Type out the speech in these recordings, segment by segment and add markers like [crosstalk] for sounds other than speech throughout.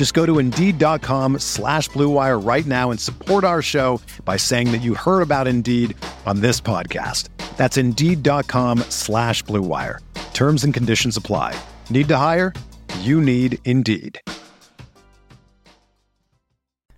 Just go to Indeed.com slash BlueWire right now and support our show by saying that you heard about Indeed on this podcast. That's Indeed.com slash BlueWire. Terms and conditions apply. Need to hire? You need Indeed.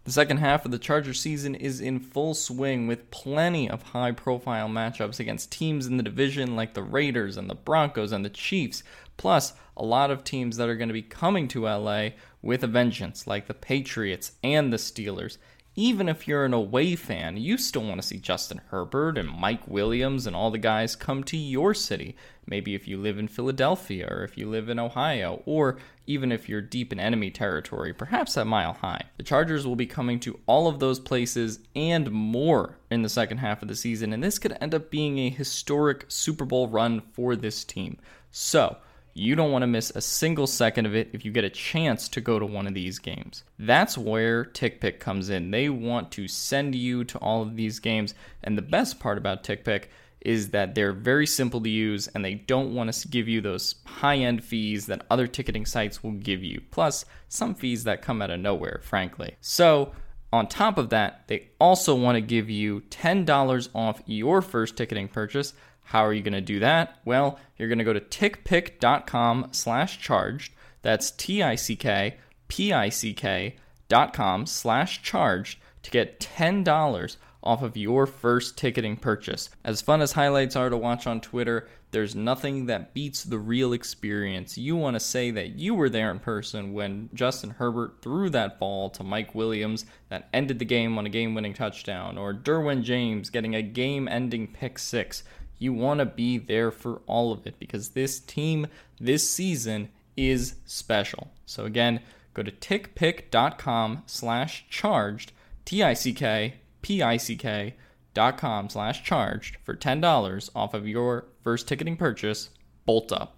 The second half of the Charger season is in full swing with plenty of high profile matchups against teams in the division like the Raiders and the Broncos and the Chiefs, plus a lot of teams that are going to be coming to LA with a vengeance like the Patriots and the Steelers. Even if you're an away fan, you still want to see Justin Herbert and Mike Williams and all the guys come to your city. Maybe if you live in Philadelphia or if you live in Ohio, or even if you're deep in enemy territory, perhaps at Mile High. The Chargers will be coming to all of those places and more in the second half of the season, and this could end up being a historic Super Bowl run for this team. So, you don't want to miss a single second of it if you get a chance to go to one of these games. That's where TickPick comes in. They want to send you to all of these games, and the best part about TickPick is that they're very simple to use and they don't want to give you those high end fees that other ticketing sites will give you, plus some fees that come out of nowhere, frankly. So, on top of that, they also want to give you $10 off your first ticketing purchase. How are you going to do that? Well, you're going to go to tickpick.com slash charged. That's T-I-C-K, P-I-C-K dot com slash charged to get $10 off of your first ticketing purchase. As fun as highlights are to watch on Twitter, there's nothing that beats the real experience. You want to say that you were there in person when Justin Herbert threw that ball to Mike Williams that ended the game on a game winning touchdown, or Derwin James getting a game ending pick six. You want to be there for all of it because this team this season is special. So again, go to tickpick.com slash charged, T-I-C-K, P-I-C-K dot com slash charged for $10 off of your first ticketing purchase. Bolt up.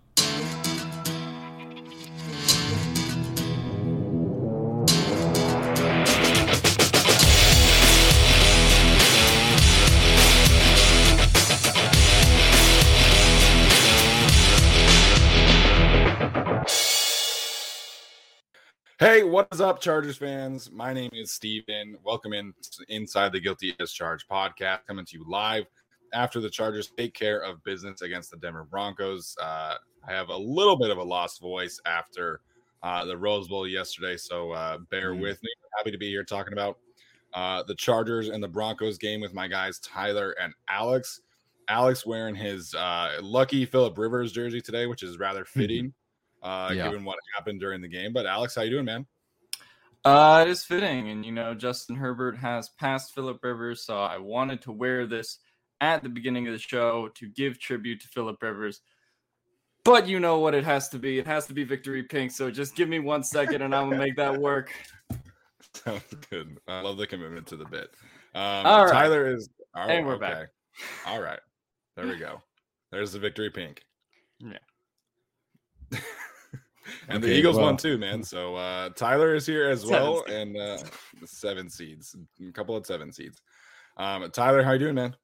Hey, what is up, Chargers fans? My name is Steven. Welcome in to Inside the Guilty as Charged podcast, coming to you live after the Chargers take care of business against the Denver Broncos. Uh, I have a little bit of a lost voice after uh, the Rose Bowl yesterday, so uh, bear Mm-hmm. with me. Happy to be here talking about uh, the Chargers and the Broncos game with my guys Tyler and Alex. Alex wearing his uh, lucky Philip Rivers jersey today, which is rather fitting uh, Yeah. given what happened during the game. But Alex, how you doing, man? Uh, it is fitting, and you know Justin Herbert has passed Philip Rivers, so I wanted to wear this at the beginning of the show to give tribute to Philip Rivers. But you know what it has to be. It has to be victory pink. So just give me one second, and I will make that work. [laughs] [laughs] Sounds good. I love the commitment to the bit. Um, All right. Tyler is. Oh, And we're back. All right. There we go. There's the victory pink. Yeah. [laughs] and the Okay, Eagles won too, man. So uh, Tyler is here as Seven well, seeds. and uh, seven seeds, a couple of seven seeds. Um, Tyler, how you doing, man?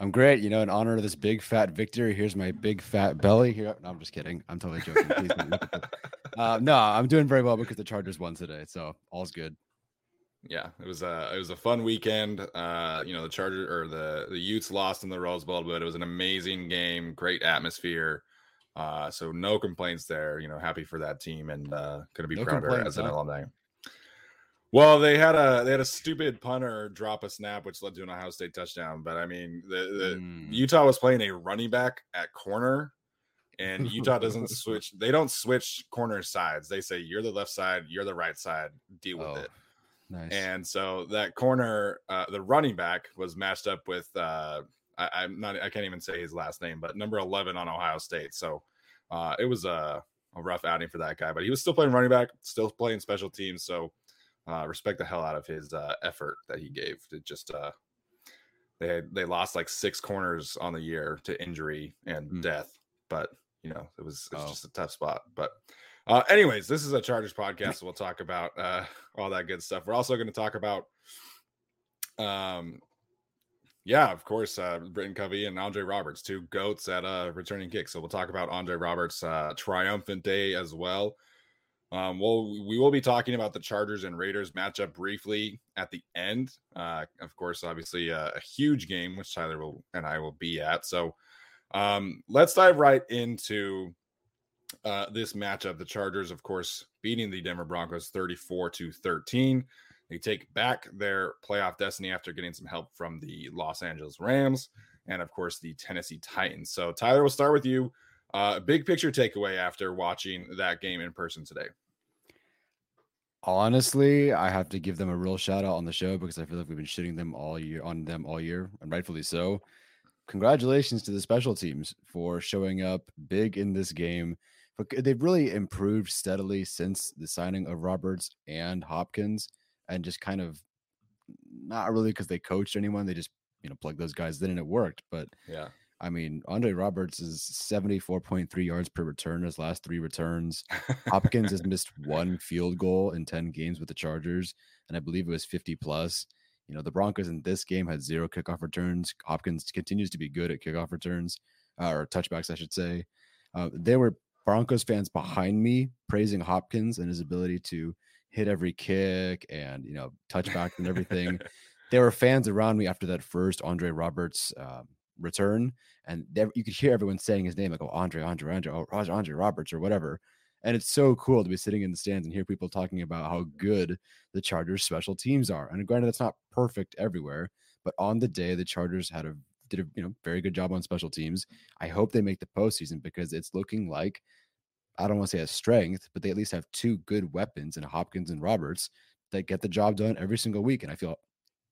I'm great. You know, in honor of this big fat victory, here's my big fat belly. Here, no, I'm just kidding. I'm totally joking. Please don't look at that. [laughs] Uh, no, I'm doing very well because the Chargers won today, so all's good. Yeah, it was a it was a fun weekend. Uh, you know, the Charger or the the Utes lost in the Rose Bowl, but it was an amazing game, great atmosphere. Uh, so no complaints there. You know, happy for that team and uh, going to be No prouder complaints, as an huh? alumni. Well, they had a they had a stupid punter drop a snap, which led to an Ohio State touchdown. But I mean, the, the Mm. Utah was playing a running back at corner, and [laughs] Utah doesn't switch. They don't switch corner sides. They say you're the left side, you're the right side. Deal with Oh, it. Nice. And so that corner, uh, the running back was matched up with uh, I, I'm not I can't even say his last name, but number eleven on Ohio State. So uh, it was a, a rough outing for that guy, but he was still playing running back, still playing special teams. So uh, respect the hell out of his uh, effort that he gave. It just uh, they had, they lost like six corners on the year to injury and Hmm. death, but you know it was it's Oh. just a tough spot. But uh, anyways, this is a Chargers podcast. So we'll talk about uh, all that good stuff. We're also going to talk about, um, yeah, of course, uh, Britton Covey and Andre Roberts, two goats at uh, returning kicks. So we'll talk about Andre Roberts' uh, triumphant day as well. Um, well, we will be talking about the Chargers and Raiders matchup briefly at the end. Uh, of course, obviously uh, a huge game, which Tyler will and I will be at. So um, let's dive right into uh, this matchup. The Chargers, of course, beating the Denver Broncos 34 to 13. They take back their playoff destiny after getting some help from the Los Angeles Rams and, of course, the Tennessee Titans. So, Tyler, we'll start with you. Uh, big picture takeaway after watching that game in person today. Honestly, I have to give them a real shout out on the show because I feel like we've been shitting them all year on them all year, and rightfully so. Congratulations to the special teams for showing up big in this game. But they've really improved steadily since the signing of Roberts and Hopkins, and just kind of not really because they coached anyone. They just you know plugged those guys in and it worked. But Yeah. I mean, Andre Roberts is 74.3 yards per return his last three returns. Hopkins has missed one field goal in 10 games with the Chargers, and I believe it was 50 plus. You know, the Broncos in this game had zero kickoff returns. Hopkins continues to be good at kickoff returns uh, or touchbacks, I should say. Uh, there were Broncos fans behind me praising Hopkins and his ability to hit every kick and, you know, touchback and everything. [laughs] there were fans around me after that first Andre Roberts um, return, and they, you could hear everyone saying his name, like, oh, Andre, Andre, Andre, oh, Andre Roberts, or whatever. And it's so cool to be sitting in the stands and hear people talking about how good the Chargers special teams are. And granted, that's not perfect everywhere, but on the day, the Chargers had a did a you know very good job on special teams. I hope they make the postseason because it's looking like I don't want to say a strength, but they at least have two good weapons in Hopkins and Roberts that get the job done every single week. And I feel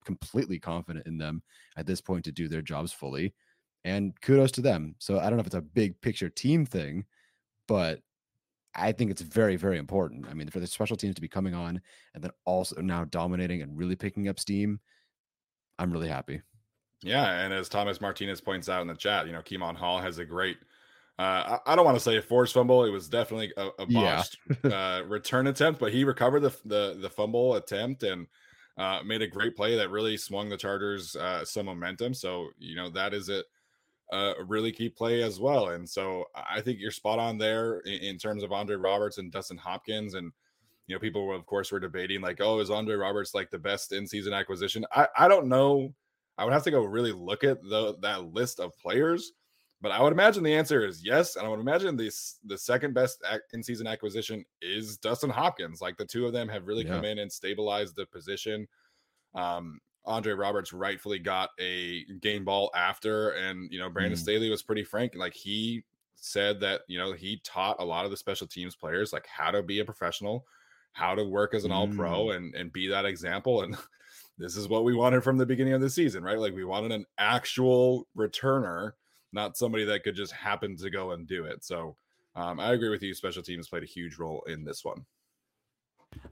completely confident in them at this point to do their jobs fully. And kudos to them. So I don't know if it's a big picture team thing, but I think it's very, very important. I mean, for the special teams to be coming on and then also now dominating and really picking up steam, I'm really happy. Yeah, and as Thomas Martinez points out in the chat, you know, Kemon Hall has a great. Uh, I, I don't want to say a forced fumble. It was definitely a, a Yeah. botched uh, return attempt, but he recovered the the, the fumble attempt and uh, made a great play that really swung the Chargers uh, some momentum. So you know that is a, a really key play as well. And so I think you're spot on there in, in terms of Andre Roberts and Dustin Hopkins and you know, people of course were debating like, oh, is Andre Roberts like the best in season acquisition? I, I don't know. I would have to go really look at the that list of players, but I would imagine the answer is yes. And I would imagine this the second best in season acquisition is Dustin Hopkins. Like the two of them have really come in and stabilized the position. Um, Andre Roberts rightfully got a game ball after, and you know, Brandon Mm. Staley was pretty frank. Like he said that you know he taught a lot of the special teams players like how to be a professional how to work as an all pro and and be that example and [laughs] this is what we wanted from the beginning of the season right like we wanted an actual returner not somebody that could just happen to go and do it so um, i agree with you special teams played a huge role in this one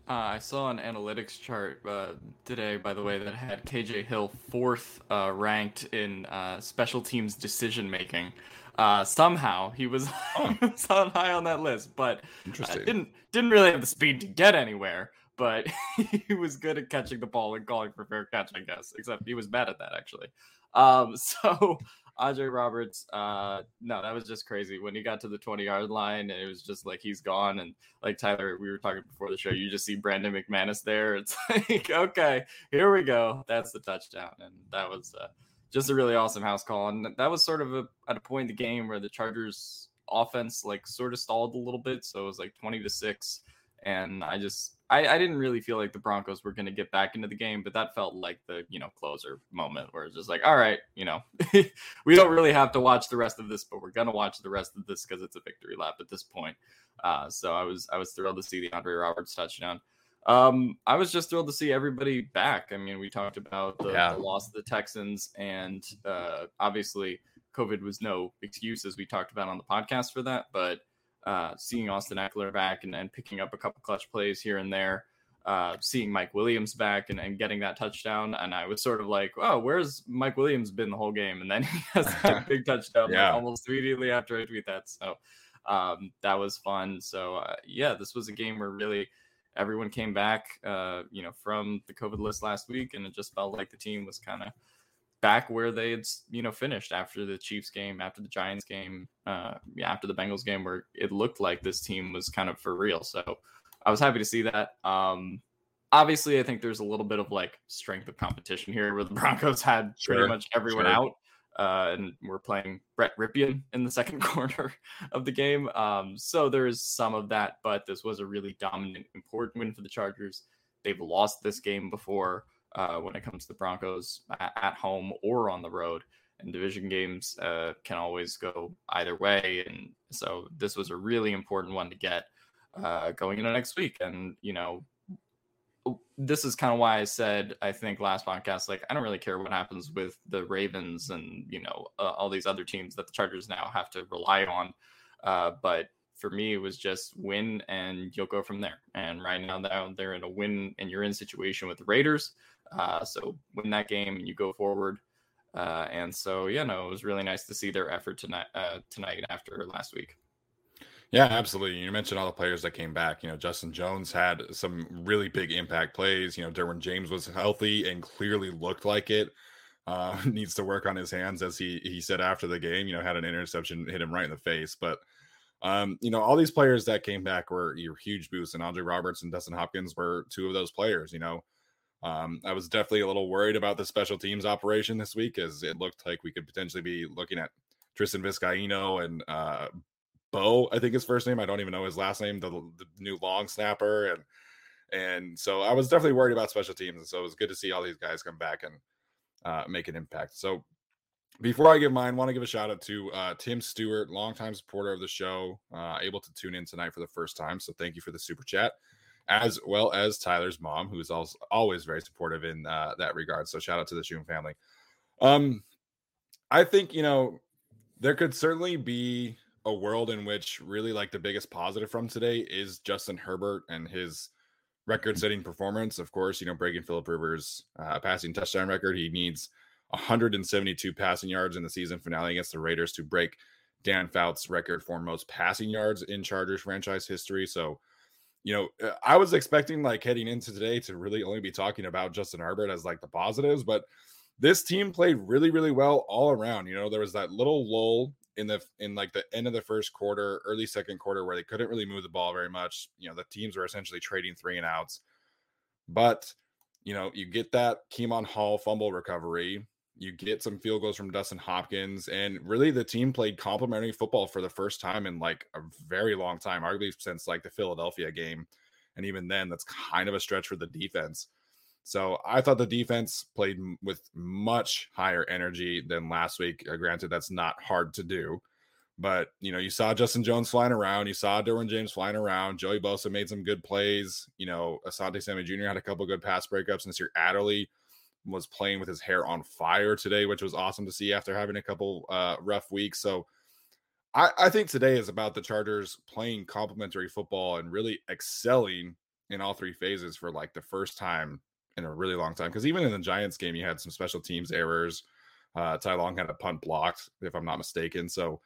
Uh, I saw an analytics chart uh, today, by the way, that had KJ Hill fourth uh, ranked in uh, special teams decision making. Uh, somehow he was, [laughs] was on high on that list, but uh, didn't didn't really have the speed to get anywhere. But [laughs] he was good at catching the ball and calling for fair catch, I guess. Except he was bad at that actually. Um, [laughs] so Andre Roberts, uh, no, that was just crazy. When he got to the 20 yard line, and it was just like he's gone. And like Tyler, we were talking before the show, you just see Brandon McManus there. It's [laughs] like, okay, here we go. That's the touchdown. And that was uh, just a really awesome house call. And that was sort of a, at a point in the game where the Chargers offense like sort of stalled a little bit. So it was like 20 to 6. And I just I, I didn't really feel like the Broncos were going to get back into the game, but that felt like the you know closer moment where it's just like, all right, you know, [laughs] we don't really have to watch the rest of this, but we're gonna watch the rest of this because it's a victory lap at this point. Uh, so I was I was thrilled to see the Andre Roberts touchdown. Um, I was just thrilled to see everybody back. I mean, we talked about the, yeah. the loss of the Texans, and uh, obviously, COVID was no excuse, as we talked about on the podcast for that. But uh, seeing Austin Ekeler back and, and picking up a couple clutch plays here and there, uh, seeing Mike Williams back and, and getting that touchdown, and I was sort of like, "Oh, where's Mike Williams been the whole game?" And then [laughs] he has that [laughs] big touchdown yeah. like, almost immediately after I tweet that. So um, that was fun. So uh, yeah, this was a game where really everyone came back, uh, you know, from the COVID list last week, and it just felt like the team was kind of back where they had, you know, finished after the Chiefs game, after the Giants game, uh, yeah, after the Bengals game, where it looked like this team was kind of for real. So I was happy to see that. Um, obviously, I think there's a little bit of like strength of competition here, where the [laughs] Broncos had sure, pretty much everyone sure. out. Uh, and we're playing Brett Rypien in the [laughs] second quarter of the game. Um, so there is some of that, but this was a really dominant, important win for the Chargers. They've lost this game before uh, when it comes to the Broncos at, home or on the road. And division games uh, can always go either way. And so this was a really important one to get uh, going into next week. And, you know, this is kind of why I said I think last podcast like I don't really care what happens with the Ravens and you know all these other teams that the Chargers now have to rely on. Uh, but for me, it was just win and you'll go from there. And right now, they're in a win and you're in situation with the Raiders. Uh, so win that game and you go forward. Uh, and so yeah, no, it was really nice to see their effort tonight uh, tonight after last week. Yeah, absolutely. You mentioned all the players that came back. You know, Justin Jones had some really big impact plays. You know, Derwin James was healthy and clearly looked like it. Uh, [laughs] needs to work on his hands, as he he said after the game. You know, had an interception hit him right in the face. But um, you know, all these players that came back were your huge boosts, and Andre Roberts and Dustin Hopkins were two of those players. You know, um, I was definitely a little worried about the special teams operation this week, as it looked like we could potentially be looking at Tristan Vizcaino and uh, Bo, I think his first name. I don't even know his last name. The, the new long snapper, and and so I was definitely worried about special teams. And so it was good to see all these guys come back and uh, make an impact. So before I give mine, want to give a shout out to uh, Tim Stewart, longtime supporter of the show, uh, able to tune in tonight for the first time. So thank you for the super chat, as well as Tyler's mom, who is also always very supportive in uh, that regard. So shout out to the Shum family. Um, I think you know there could certainly be a world in which really like the biggest positive from today is Justin Herbert and his record-setting performance. Of course, you know breaking Philip Rivers' uh, passing touchdown record. He needs 172 passing yards in the season finale against the Raiders to break Dan Fouts' record for most passing yards in Chargers franchise history. So, you know, uh, I was expecting like heading into today to really only be talking about Justin Herbert as like the positives, but this team played really, really well all around. You know, there was that little lull in the in like the end of the first quarter, early second quarter, where they couldn't really move the ball very much. You know, the teams were essentially trading three and outs. But you know, you get that Kemon Hall fumble recovery, you get some field goals from Dustin Hopkins, and really the team played complementary football for the first time in like a very long time, arguably since like the Philadelphia game. And even then, that's kind of a stretch for the defense. So I thought the defense played with much higher energy than last week. Uh, granted, that's not hard to do, but you know, you saw Justin Jones flying around, you saw Derwin James flying around. Joey Bosa made some good plays. You know, Asante Samuel Jr. had a couple good pass breakups, and Nasir Adderley was playing with his hair on fire today, which was awesome to see after having a couple uh, rough weeks. So I, I think today is about the Chargers playing complementary football and really excelling in all three phases for like the first time in a really long time. Because even in the Giants game, you had some special teams errors. Uh, Ty Long had a punt blocked, if I'm not mistaken. So,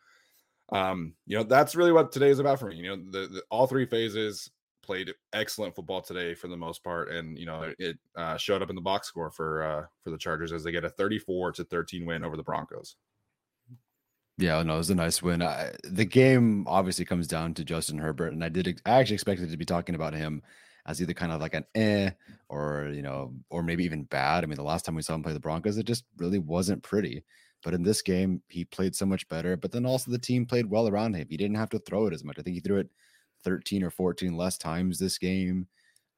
um, you know, that's really what today is about for me. You know, the, the all three phases played excellent football today for the most part, and you know, it uh, showed up in the box score for uh, for the Chargers as they get a 34 to 13 win over the Broncos. Yeah, no, it was a nice win. I, the game obviously comes down to Justin Herbert, and I did I actually expected to be talking about him as either kind of like an eh or you know or maybe even bad. I mean, the last time we saw him play the Broncos, it just really wasn't pretty. But in this game, he played so much better. But then also the team played well around him. He didn't have to throw it as much. I think he threw it 13 or 14 less times this game.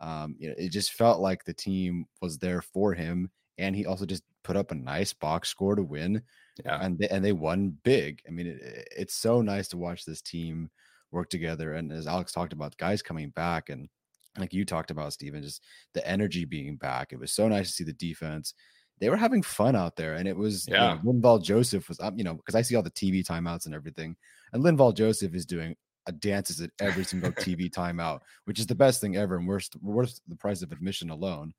Um, you know, it just felt like the team was there for him, and he also just put up a nice box score to win. Yeah. And they, and they won big. I mean, it, it's so nice to watch this team work together. And as Alex talked about, guys coming back and like you talked about, Steven, just the energy being back. It was so nice to see the defense. They were having fun out there, and it was Yeah. You know, Linval Joseph was up, you know, because I see all the TV timeouts and everything, and Linval Joseph is doing dances at every single [laughs] TV timeout, which is the best thing ever, and worth worth the price of admission alone.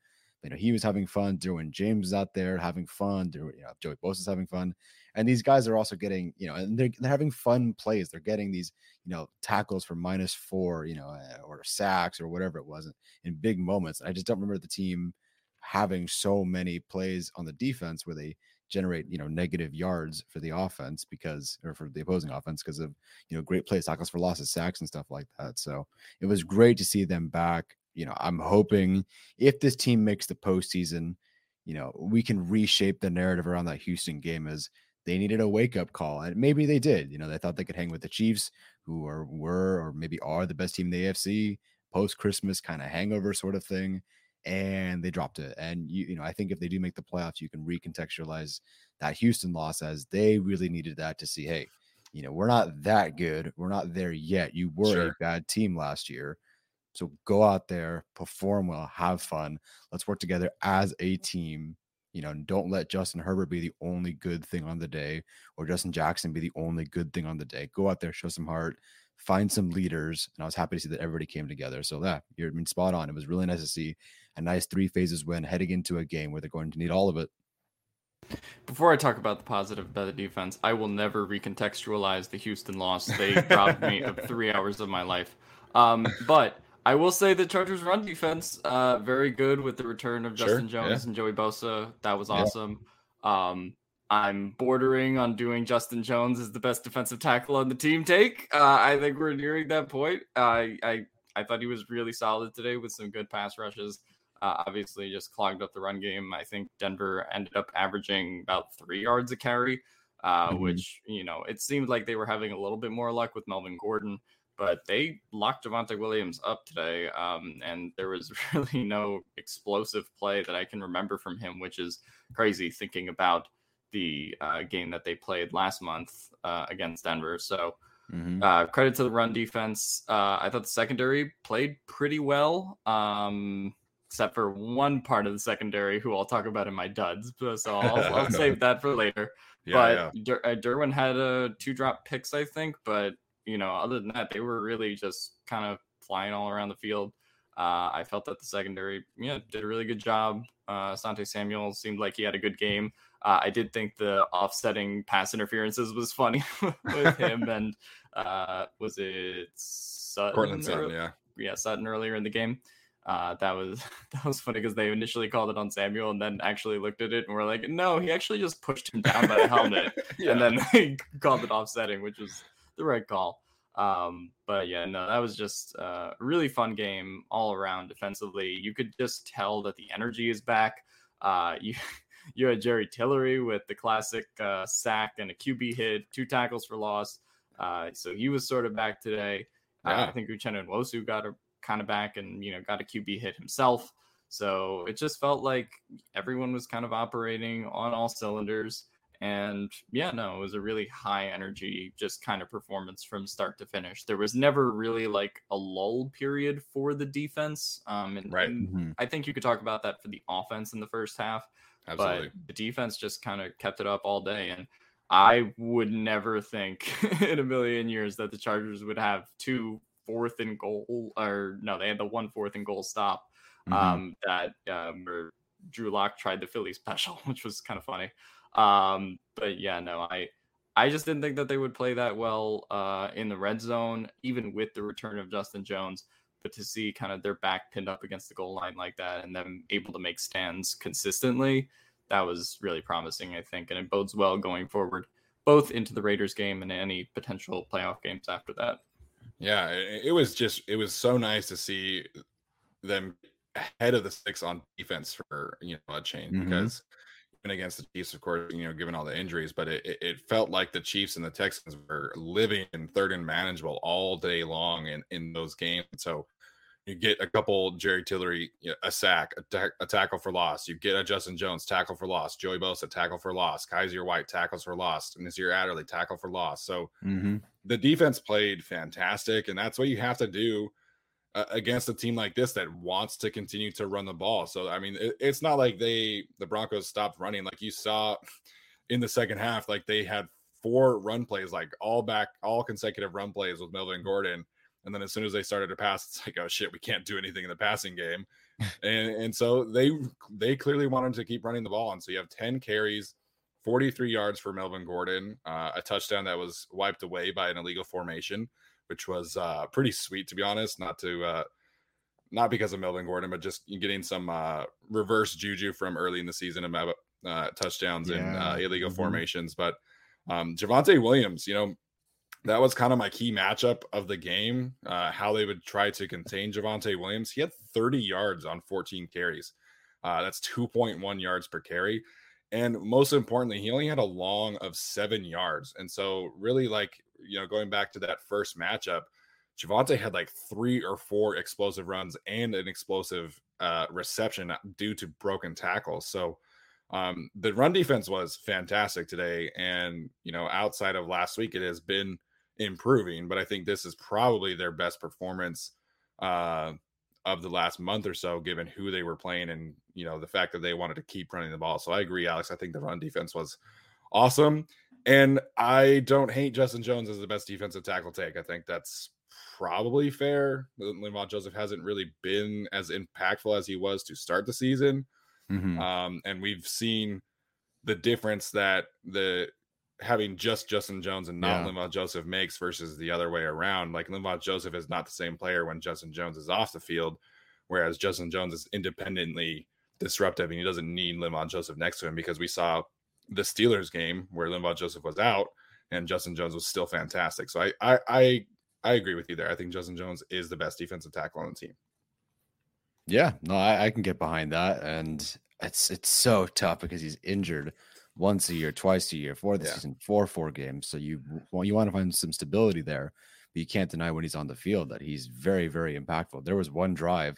You know, he was having fun. Derwin James is out there having fun. Derwin- You know, Joey Bosa's having fun, and these guys are also getting, you know, and they're they're having fun plays. They're getting these, you know, tackles for minus four, you know, uh, or sacks or whatever it was in big moments. I just don't remember the team having so many plays on the defense where they generate, you know, negative yards for the offense because, or for the opposing offense because of, you know, great plays, tackles for losses, sacks, and stuff like that. So it was great to see them back. You know, I'm hoping if this team makes the postseason, you know, we can reshape the narrative around that Houston game as they needed a wake up call. And maybe they did. You know, they thought they could hang with the Chiefs, who are were or maybe are the best team in the AFC, post Christmas kind of hangover sort of thing. And they dropped it. And you, you know, I think if they do make the playoffs, you can recontextualize that Houston loss as they really needed that to see, hey, you know, we're not that good. We're not there yet. You were a bad team last year. So go out there, perform well, have fun. Let's work together as a team. You know, and don't let Justin Herbert be the only good thing on the day or Justin Jackson be the only good thing on the day. Go out there, show some heart, find some leaders. And I was happy to see that everybody came together. So yeah, you're I mean, spot on. It was really nice to see a nice three phases win heading into a game where they're going to need all of it. Before I talk about the positive about the defense, I will never recontextualize the Houston loss. They robbed me of [laughs] three hours of my life. Um, but I will say the Chargers' run defense, uh, very good with the return of Sure, Justin yeah. Jones and Joey Bosa. That was Yeah. awesome. Um, I'm bordering on doing Justin Jones as the best defensive tackle on the team take. Uh, I think we're nearing that point. I, I I thought he was really solid today with some good pass rushes. Uh, obviously, just clogged up the run game. I think Denver ended up averaging about three yards a carry, uh, Mhm. which you know it seemed like they were having a little bit more luck with Melvin Gordon, but they locked Javonte Williams up today, um, and there was [laughs] really no explosive play that I can remember from him, which is crazy thinking about the uh, game that they played last month uh, against Denver. So. Mhm. Uh, credit to the run defense. Uh, I thought the secondary played pretty well, um, except for one part of the secondary who I'll talk about in my duds. but- So [laughs] I'll, I'll save that for later. Yeah, but yeah. Der- uh, Derwin had uh, two drop picks, I think. But you know, other than that, they were really just kind of flying all around the field. Uh, I felt that the secondary, yeah, did a really good job. Uh, Sante Samuel seemed like he had a good game. Uh, I did think the offsetting pass interferences was funny [laughs] with him [laughs] and uh, was it Sutton? Courtland Sutton, yeah. yeah, Sutton earlier in the game. Uh, that was [laughs] that was funny because they initially called it on Samuel and then actually looked at it and were like, no, he actually just pushed him down by the helmet [laughs] yeah. and then they [laughs] called it offsetting, which was the right call. Um, but yeah, no, that was just uh, a really fun game all around defensively. You could just tell that the energy is back. Uh, you you had Jerry Tillery with the classic uh, sack and a QB hit, two tackles for loss. Uh, so he was sort of back today. Uh, Yeah. I think Uchenna Nwosu got a kind of back and you know got a QB hit himself. So it just felt like everyone was kind of operating on all cylinders. And yeah, no, it was a really high energy, just kind of performance from start to finish. There was never really like a lull period for the defense. Um, and, Right. and Mhm. I think you could talk about that for the offense in the first half, Absolutely. but the defense just kind of kept it up all day. And I would never think [laughs] in a million years that the Chargers would have two fourth and goal, or no, they had the one fourth and goal stop Mhm. um, that um, where Drew Lock tried the Philly special, [laughs] which was kind of funny. Um, but yeah, no, I I just didn't think that they would play that well uh, in the red zone, even with the return of Justin Jones. But to see kind of their back pinned up against the goal line like that, and them able to make stands consistently, that was really promising, I think, and it bodes well going forward, both into the Raiders game and any potential playoff games after that. Yeah, it, it was just it was so nice to see them ahead of the six on defense for you know a change Mhm. because even against the Chiefs, of course, you know, given all the injuries, but it, it, it felt like the Chiefs and the Texans were living in third and manageable all day long in, in those games. So you get a couple Jerry Tillery, you know, a sack, a, ta- a, tackle for loss. You get a Justin Jones tackle for loss, Joey Bosa tackle for loss, Kyzir White tackles for loss, and Nasir Adderley tackle for loss. So Mm-hmm. the defense played fantastic, and that's what you have to do uh, against a team like this that wants to continue to run the ball. So I mean, it, it's not like they the Broncos stopped running like you saw in the second half. Like they had four run plays, like all back, all consecutive run plays with Melvin Gordon. And then as soon as they started to pass, it's like, oh shit, we can't do anything in the passing game. [laughs] and and so they they clearly wanted to keep running the ball. And so you have 10 carries, 43 yards for Melvin Gordon, uh, a touchdown that was wiped away by an illegal formation, which was uh, pretty sweet to be honest. Not to uh, not because of Melvin Gordon, but just getting some uh, reverse juju from early in the season about uh, touchdowns and uh, Yeah. illegal Mhm. formations. But um, Javonte Williams, you know, that was kind of my key matchup of the game. Uh, how they would try to contain Javonte Williams. He had 30 yards on 14 carries. Uh, that's 2.1 yards per carry. And most importantly, he only had a long of seven yards. And so, really, like, you know, going back to that first matchup, Javonte had like three or four explosive runs and an explosive uh, reception due to broken tackles. So, um, the run defense was fantastic today. And, you know, outside of last week, it has been improving, but I think this is probably their best performance uh, of the last month or so, given who they were playing and you know the fact that they wanted to keep running the ball. So I agree, Alex. I think the run defense was awesome, and I don't hate Justin Jones as the best defensive tackle take. I think that's probably fair. Linval Joseph hasn't really been as impactful as he was to start the season, Mm-hmm. um, and we've seen the difference that the having just Justin Jones and not Yeah. Linval Joseph makes versus the other way around. Like Linval Joseph is not the same player when Justin Jones is off the field, whereas Justin Jones is independently disruptive and he doesn't need Linval Joseph next to him because we saw the Steelers game where Linval Joseph was out and Justin Jones was still fantastic. So I I I, I agree with you there. I think Justin Jones is the best defensive tackle on the team. Yeah, no, I, I can get behind that, and it's it's so tough because he's injured once a year, twice a year for the Yeah. season, four four games. So you well, you want to find some stability there, but you can't deny when he's on the field that he's very, very impactful. There was one drive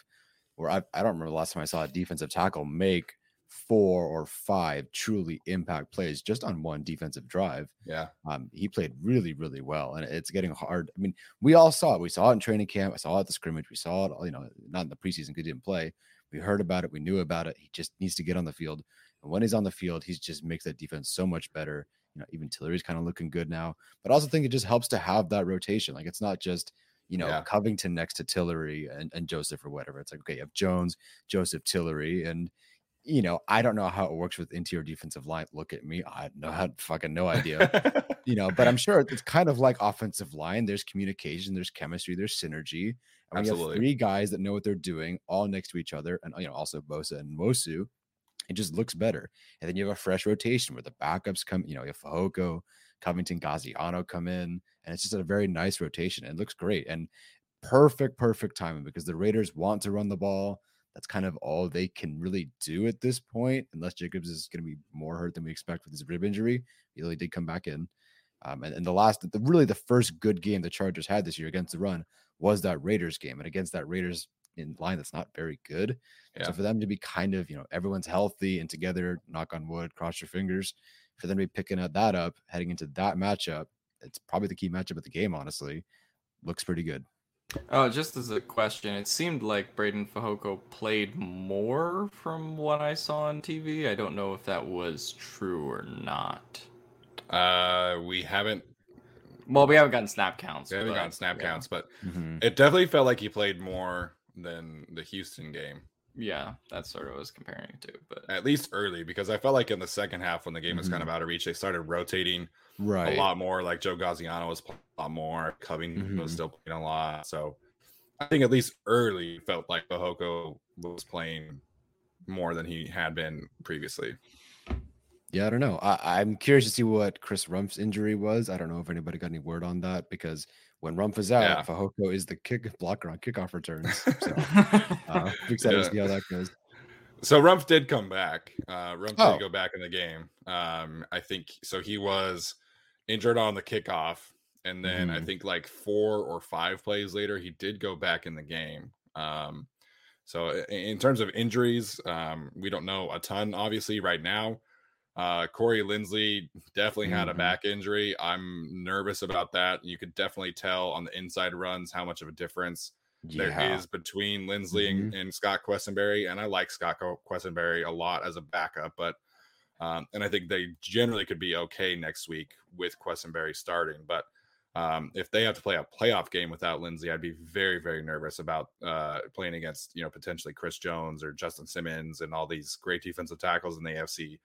where I I don't remember the last time I saw a defensive tackle make four or five truly impact plays just on one defensive drive. Yeah. Um, he played really, really well, and it's getting hard. I mean, we all saw it. We saw it in training camp. I saw it at the scrimmage. We saw it, you know, not in the preseason because he didn't play. We heard about it. We knew about it. He just needs to get on the field. When he's on the field, he just makes that defense so much better. You know, even Tillery's kind of looking good now. But I also think it just helps to have that rotation. Like it's not just, you know, Yeah. Covington next to Tillery and, and Joseph or whatever. It's like, okay, you have Jones, Joseph, Tillery, and you know, I don't know how it works with interior defensive line. Look at me. I no had fucking no idea. [laughs] you know, but I'm sure it's kind of like offensive line. There's communication, there's chemistry, there's synergy. And when you have Absolutely. three guys that know what they're doing, all next to each other, and you know, also Bosa and Nwosu, it just looks better. And then you have a fresh rotation where the backups come, you know, you have Fehoko, Covington, Gaziano come in, and it's just a very nice rotation. It looks great and perfect, perfect timing because the Raiders want to run the ball. That's kind of all they can really do at this point, unless Jacobs is going to be more hurt than we expect with his rib injury. He really did come back in. Um, and, and the last, the, really the first good game the Chargers had this year against the run was that Raiders game. And against that Raiders in line that's not very good. Yeah. So for them to be kind of, you know, everyone's healthy and together, knock on wood, cross your fingers, for them to be picking up that up, heading into that matchup, it's probably the key matchup of the game, honestly. Looks pretty good. Oh, just as a question, it seemed like Breiden Fehoko played more from what I saw on TV. I don't know if that was true or not. uh we haven't Well, we haven't gotten snap counts. we haven't but, gotten snap yeah. counts, but Mhm. it definitely felt like he played more than the Houston game. Yeah, that's sort of what I was comparing it to. But at least early because I felt like in the second half when the game was kind Mhm. of out of reach, they started rotating Right. a lot more. Like Joe Gaziano was playing a lot more, Covington was Mhm. still playing a lot. So I think at least early felt like Fehoko was playing more than he had been previously. Yeah, I don't know. I, I'm curious to see what Chris Rumpf's injury was. I don't know if anybody got any word on that because when Rumpf is out, Yeah. Fehoko is the kick [laughs] blocker on kickoff returns. So [laughs] uh, excited Yeah. to see how that goes. So Rumpf did come back. Uh, Rumpf Oh. did go back in the game. Um, I think so. He was injured on the kickoff, and then I Mhm. think like four or five plays later, he did go back in the game. Um, so in terms of injuries, um, we don't know a ton, obviously, right now. Uh, Corey Linsley definitely had a Mhm. back injury. I'm nervous about that. You could definitely tell on the inside runs how much of a difference there is between Linsley and, and Scott Quessenberry. And I like Scott Co- Quessenberry a lot as a backup, but um, and I think they generally could be okay next week with Quessenberry starting. But um, if they have to play a playoff game without Lindsay, I'd be very, very nervous about uh, playing against you know potentially Chris Jones or Justin Simmons and all these great defensive tackles in the AFC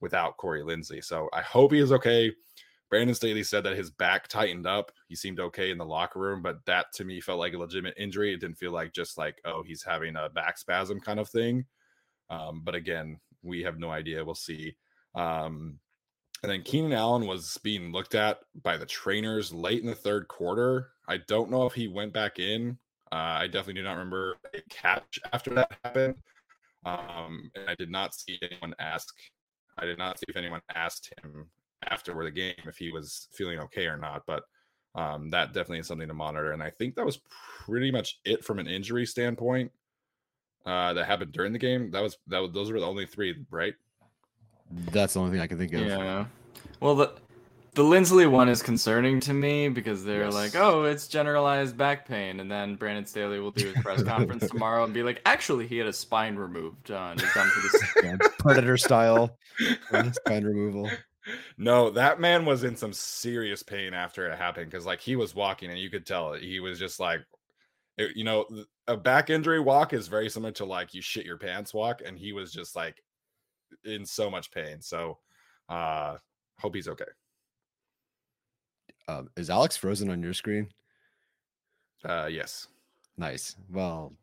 without Corey Lindsey. So I hope he is okay. Brandon Staley said that his back tightened up. He seemed okay in the locker room, but that to me felt like a legitimate injury. It didn't feel like just like, oh, he's having a back spasm kind of thing. Um, but again, we have no idea. We'll see. Um, and then Keenan Allen was being looked at by the trainers late in the third quarter. I don't know if he went back in. Uh, I definitely do not remember a catch after that happened. Um, and I did not see anyone ask. I did not see if anyone asked him after the game if he was feeling okay or not. But um, that definitely is something to monitor. And I think that was pretty much it from an injury standpoint uh, that happened during the game. That was that. Was, those were the only three, right? That's the only thing I can think of. Yeah. Well, the the Linsley one is concerning to me because they're Yes. like, "Oh, it's generalized back pain," and then Brandon Staley will do his press [laughs] conference tomorrow and be like, "Actually, he had a spine removed uh, and done for this." Yeah, Predator style [laughs] spine removal. No, that man was in some serious pain after it happened because, like, he was walking and you could tell. He was just like, it- you know, a back injury walk is very similar to like you shit your pants walk, and he was just like in so much pain. So, uh, hope he's okay. Um, is Alex frozen on your screen? Uh, yes. Nice. Well,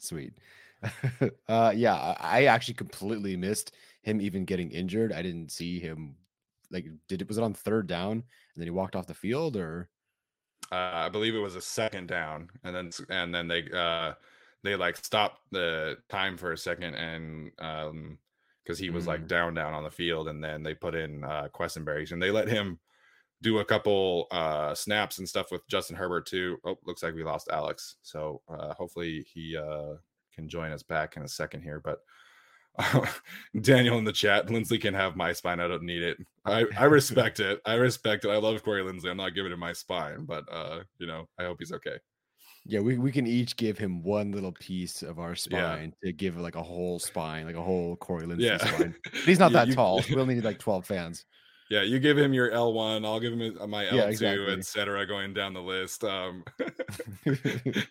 sweet. [laughs] uh, yeah, I, I actually completely missed him even getting injured. I didn't see him. Like, did it was it on third down and then he walked off the field or? uh, I believe it was a second down, and then and then they uh they like stopped the time for a second, and um because he was like down down on the field, and then they put in uh Questenberries, and they let him do a couple uh snaps and stuff with Justin Herbert too. Oh, looks like we lost Alex, so uh hopefully he uh can join us back in a second here, but. [laughs] Daniel in the chat, Linsley can have my spine. I don't need it. I, I [laughs] respect it. I respect it. I love Corey Lindsay. I'm not giving him my spine, but uh, you know, I hope he's okay. Yeah, we, we can each give him one little piece of our Yeah. spine to give like a whole spine, like a whole Corey Lindsay Yeah. spine. But he's [laughs] not You- that you- tall. We only need like 12 fans. Yeah, you give him your L1, I'll give him uh, my L2, Yeah, exactly. etc. going down the list. Um [laughs] [laughs]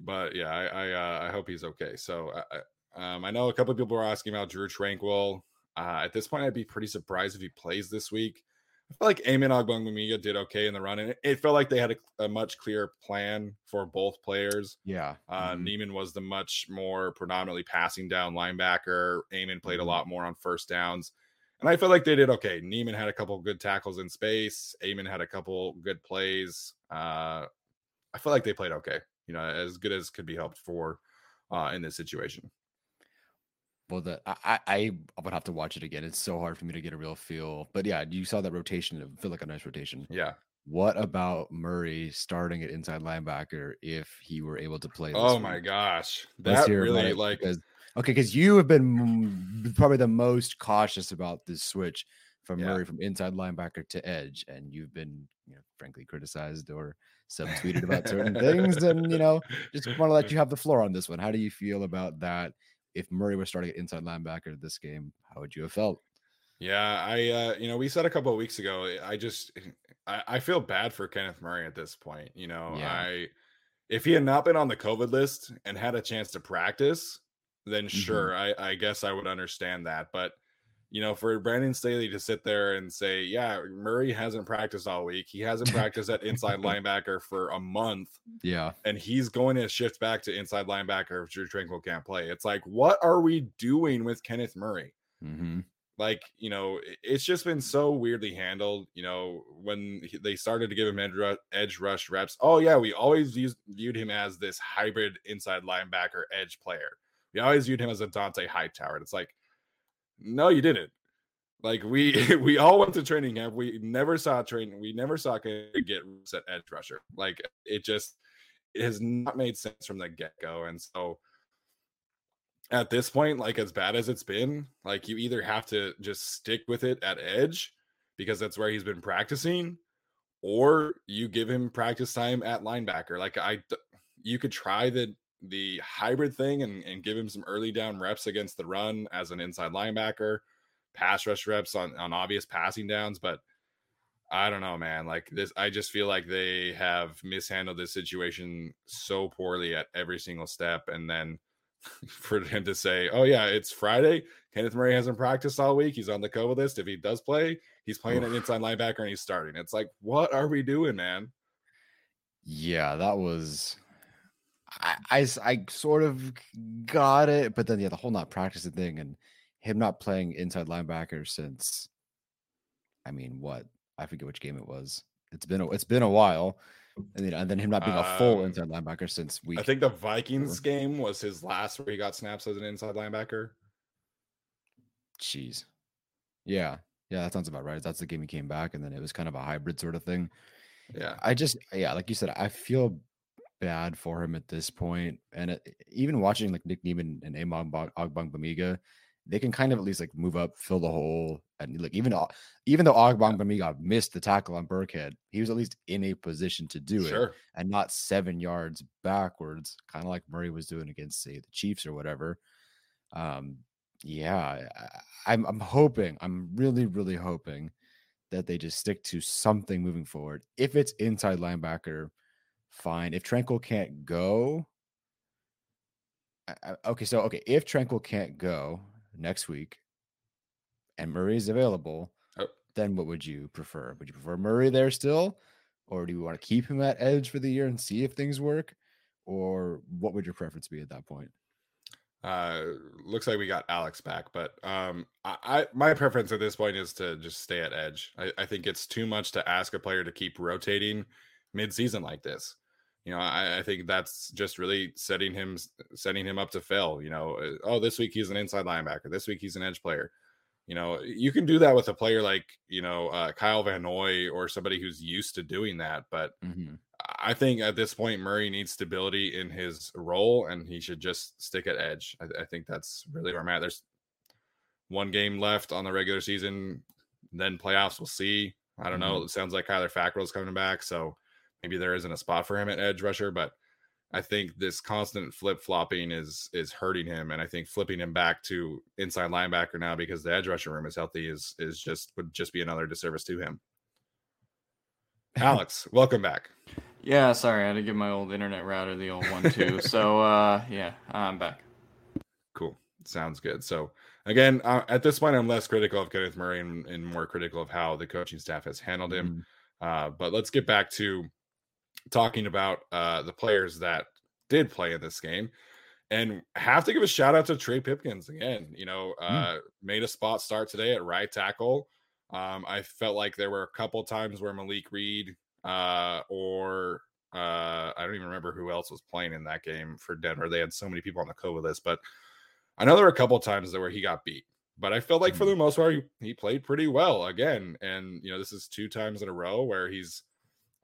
but yeah, I I, uh, I hope he's okay. So I, I- um, I know a couple of people were asking about Drue Tranquill. Uh, at this point, I'd be pretty surprised if he plays this week. I feel like Amen Ogbongbemiga did okay in the run, and it, it felt like they had a, a much clearer plan for both players. yeah. Uh, mhm. Niemann was the much more predominantly passing down linebacker. Amen played a Mhm. lot more on first downs. And I felt like they did okay. Niemann had a couple good tackles in space. Amen had a couple good plays. Uh, I feel like they played okay. You know, as good as could be helped for uh, in this situation. Well, the I, I would have to watch it again. It's so hard for me to get a real feel. But yeah, you saw that rotation. It felt like a nice rotation. Yeah. What about Murray starting at inside linebacker if he were able to play? This Oh my gosh, that really like because okay, because you have been probably the most cautious about this switch from Yeah. Murray from inside linebacker to edge, and you've been, you know, frankly criticized or subtweeted about certain things, and you know, just want to let you [laughs] have the floor on this one. How do you feel about that? If Murray was starting at inside linebacker this game, how would you have felt? Yeah, I uh, you know, we said a couple of weeks ago, I just I, I feel bad for Kenneth Murray at this point. You know, Yeah. I if he had not been on the COVID list and had a chance to practice, then Mm-hmm. sure, I, I guess I would understand that. But you know, for Brandon Staley to sit there and say, Yeah, Murray hasn't practiced all week, he hasn't [laughs] practiced at inside linebacker for a month, Yeah, and he's going to shift back to inside linebacker if Drue Tranquill can't play. It's like, what are we doing with Kenneth Murray? hmm like you know it's just been so weirdly handled you know when he- they started to give him edge, edge rush reps oh yeah we always used, viewed him as this hybrid inside linebacker edge player we always viewed him as a Dont'a Hightower and it's like no you didn't like we [laughs] we all went to training camp we never saw training we never saw get set edge rusher like it just it has not made sense from the get go. And so at this point, like as bad as it's been, like you either have to just stick with it at edge because that's where he's been practicing, or you give him practice time at linebacker. Like I, you could try the the hybrid thing and, and give him some early down reps against the run as an inside linebacker, pass rush reps on on obvious passing downs, but I don't know, man. Like this, I just feel like they have mishandled this situation so poorly at every single step, and then [laughs] for him to say, "Oh yeah, it's Friday. Kenneth Murray hasn't practiced all week. He's on the COVID list. If he does play, he's playing an inside linebacker and he's starting." It's like, what are we doing, man? Yeah, that was. I, I, I sort of got it, but then yeah, the whole not practicing thing and him not playing inside linebacker since, I mean, what I forget which game it was. It's been a, it's been a while, and then, and then him not being a full um, inside linebacker since we. I think the Vikings game was his last where he got snaps as an inside linebacker. Jeez, yeah, yeah, that sounds about right. That's the game he came back, and then it was kind of a hybrid sort of thing. Yeah, I just yeah, like you said, I feel bad for him at this point, and it, even watching like Nick Niemann and Amen Ogbongbemiga, they can kind of at least like move up, fill the hole, and like even even though Ogbongbemiga missed the tackle on Burkhead, he was at least in a position to do sure. it and not seven yards backwards, kind of like Murray was doing against say the Chiefs or whatever. Um, yeah, I, I'm I'm hoping, I'm really really hoping that they just stick to something moving forward. If it's inside linebacker, fine. If Tranquill can't go, okay, so okay, if Tranquill can't go, next week and Murray is available, oh. then what would you prefer? Would you prefer Murray there still? Or do you want to keep him at edge for the year and see if things work? Or what would your preference be at that point? Uh, looks like we got Alex back, but um, I, I my preference at this point is to just stay at edge. I, I think it's too much to ask a player to keep rotating mid-season like this you know, I, I, think that's just really setting him setting him up to fail. You know, uh, oh, this week he's an inside linebacker. This week he's an edge player. You know, you can do that with a player like you know uh, Kyle Van Noy or somebody who's used to doing that. But mm-hmm. I think at this point Murray needs stability in his role, and he should just stick at edge. I, I think that's really where I'm at. There's one game left on the regular season, then playoffs. We'll see. I don't mm-hmm. know. It sounds like Kyler Fackrell's coming back, so maybe there isn't a spot for him at edge rusher, but I think this constant flip flopping is is hurting him, and I think flipping him back to inside linebacker now because the edge rusher room is healthy is is just would just be another disservice to him. [laughs] Alex, welcome back. Yeah, sorry, I had to give my old internet router the old one too. so [laughs] uh, yeah, I'm back. Cool, sounds good. So again, uh, at this point, I'm less critical of Kenneth Murray and, and, more critical of how the coaching staff has handled him. Mm-hmm. Uh, but let's get back to talking about uh, the players that did play in this game. And have to give a shout out to Trey Pipkins again. You know, hmm. uh, mm. made a spot start today at right tackle. Um, I felt like there were a couple times where Malik Reed uh, or uh, I don't even remember who else was playing in that game for Denver. They had so many people on the COVID list, but I know there were a couple times where he got beat. But I felt like for hmm. the most part, he, he played pretty well again. And you know, this is two times in a row where he's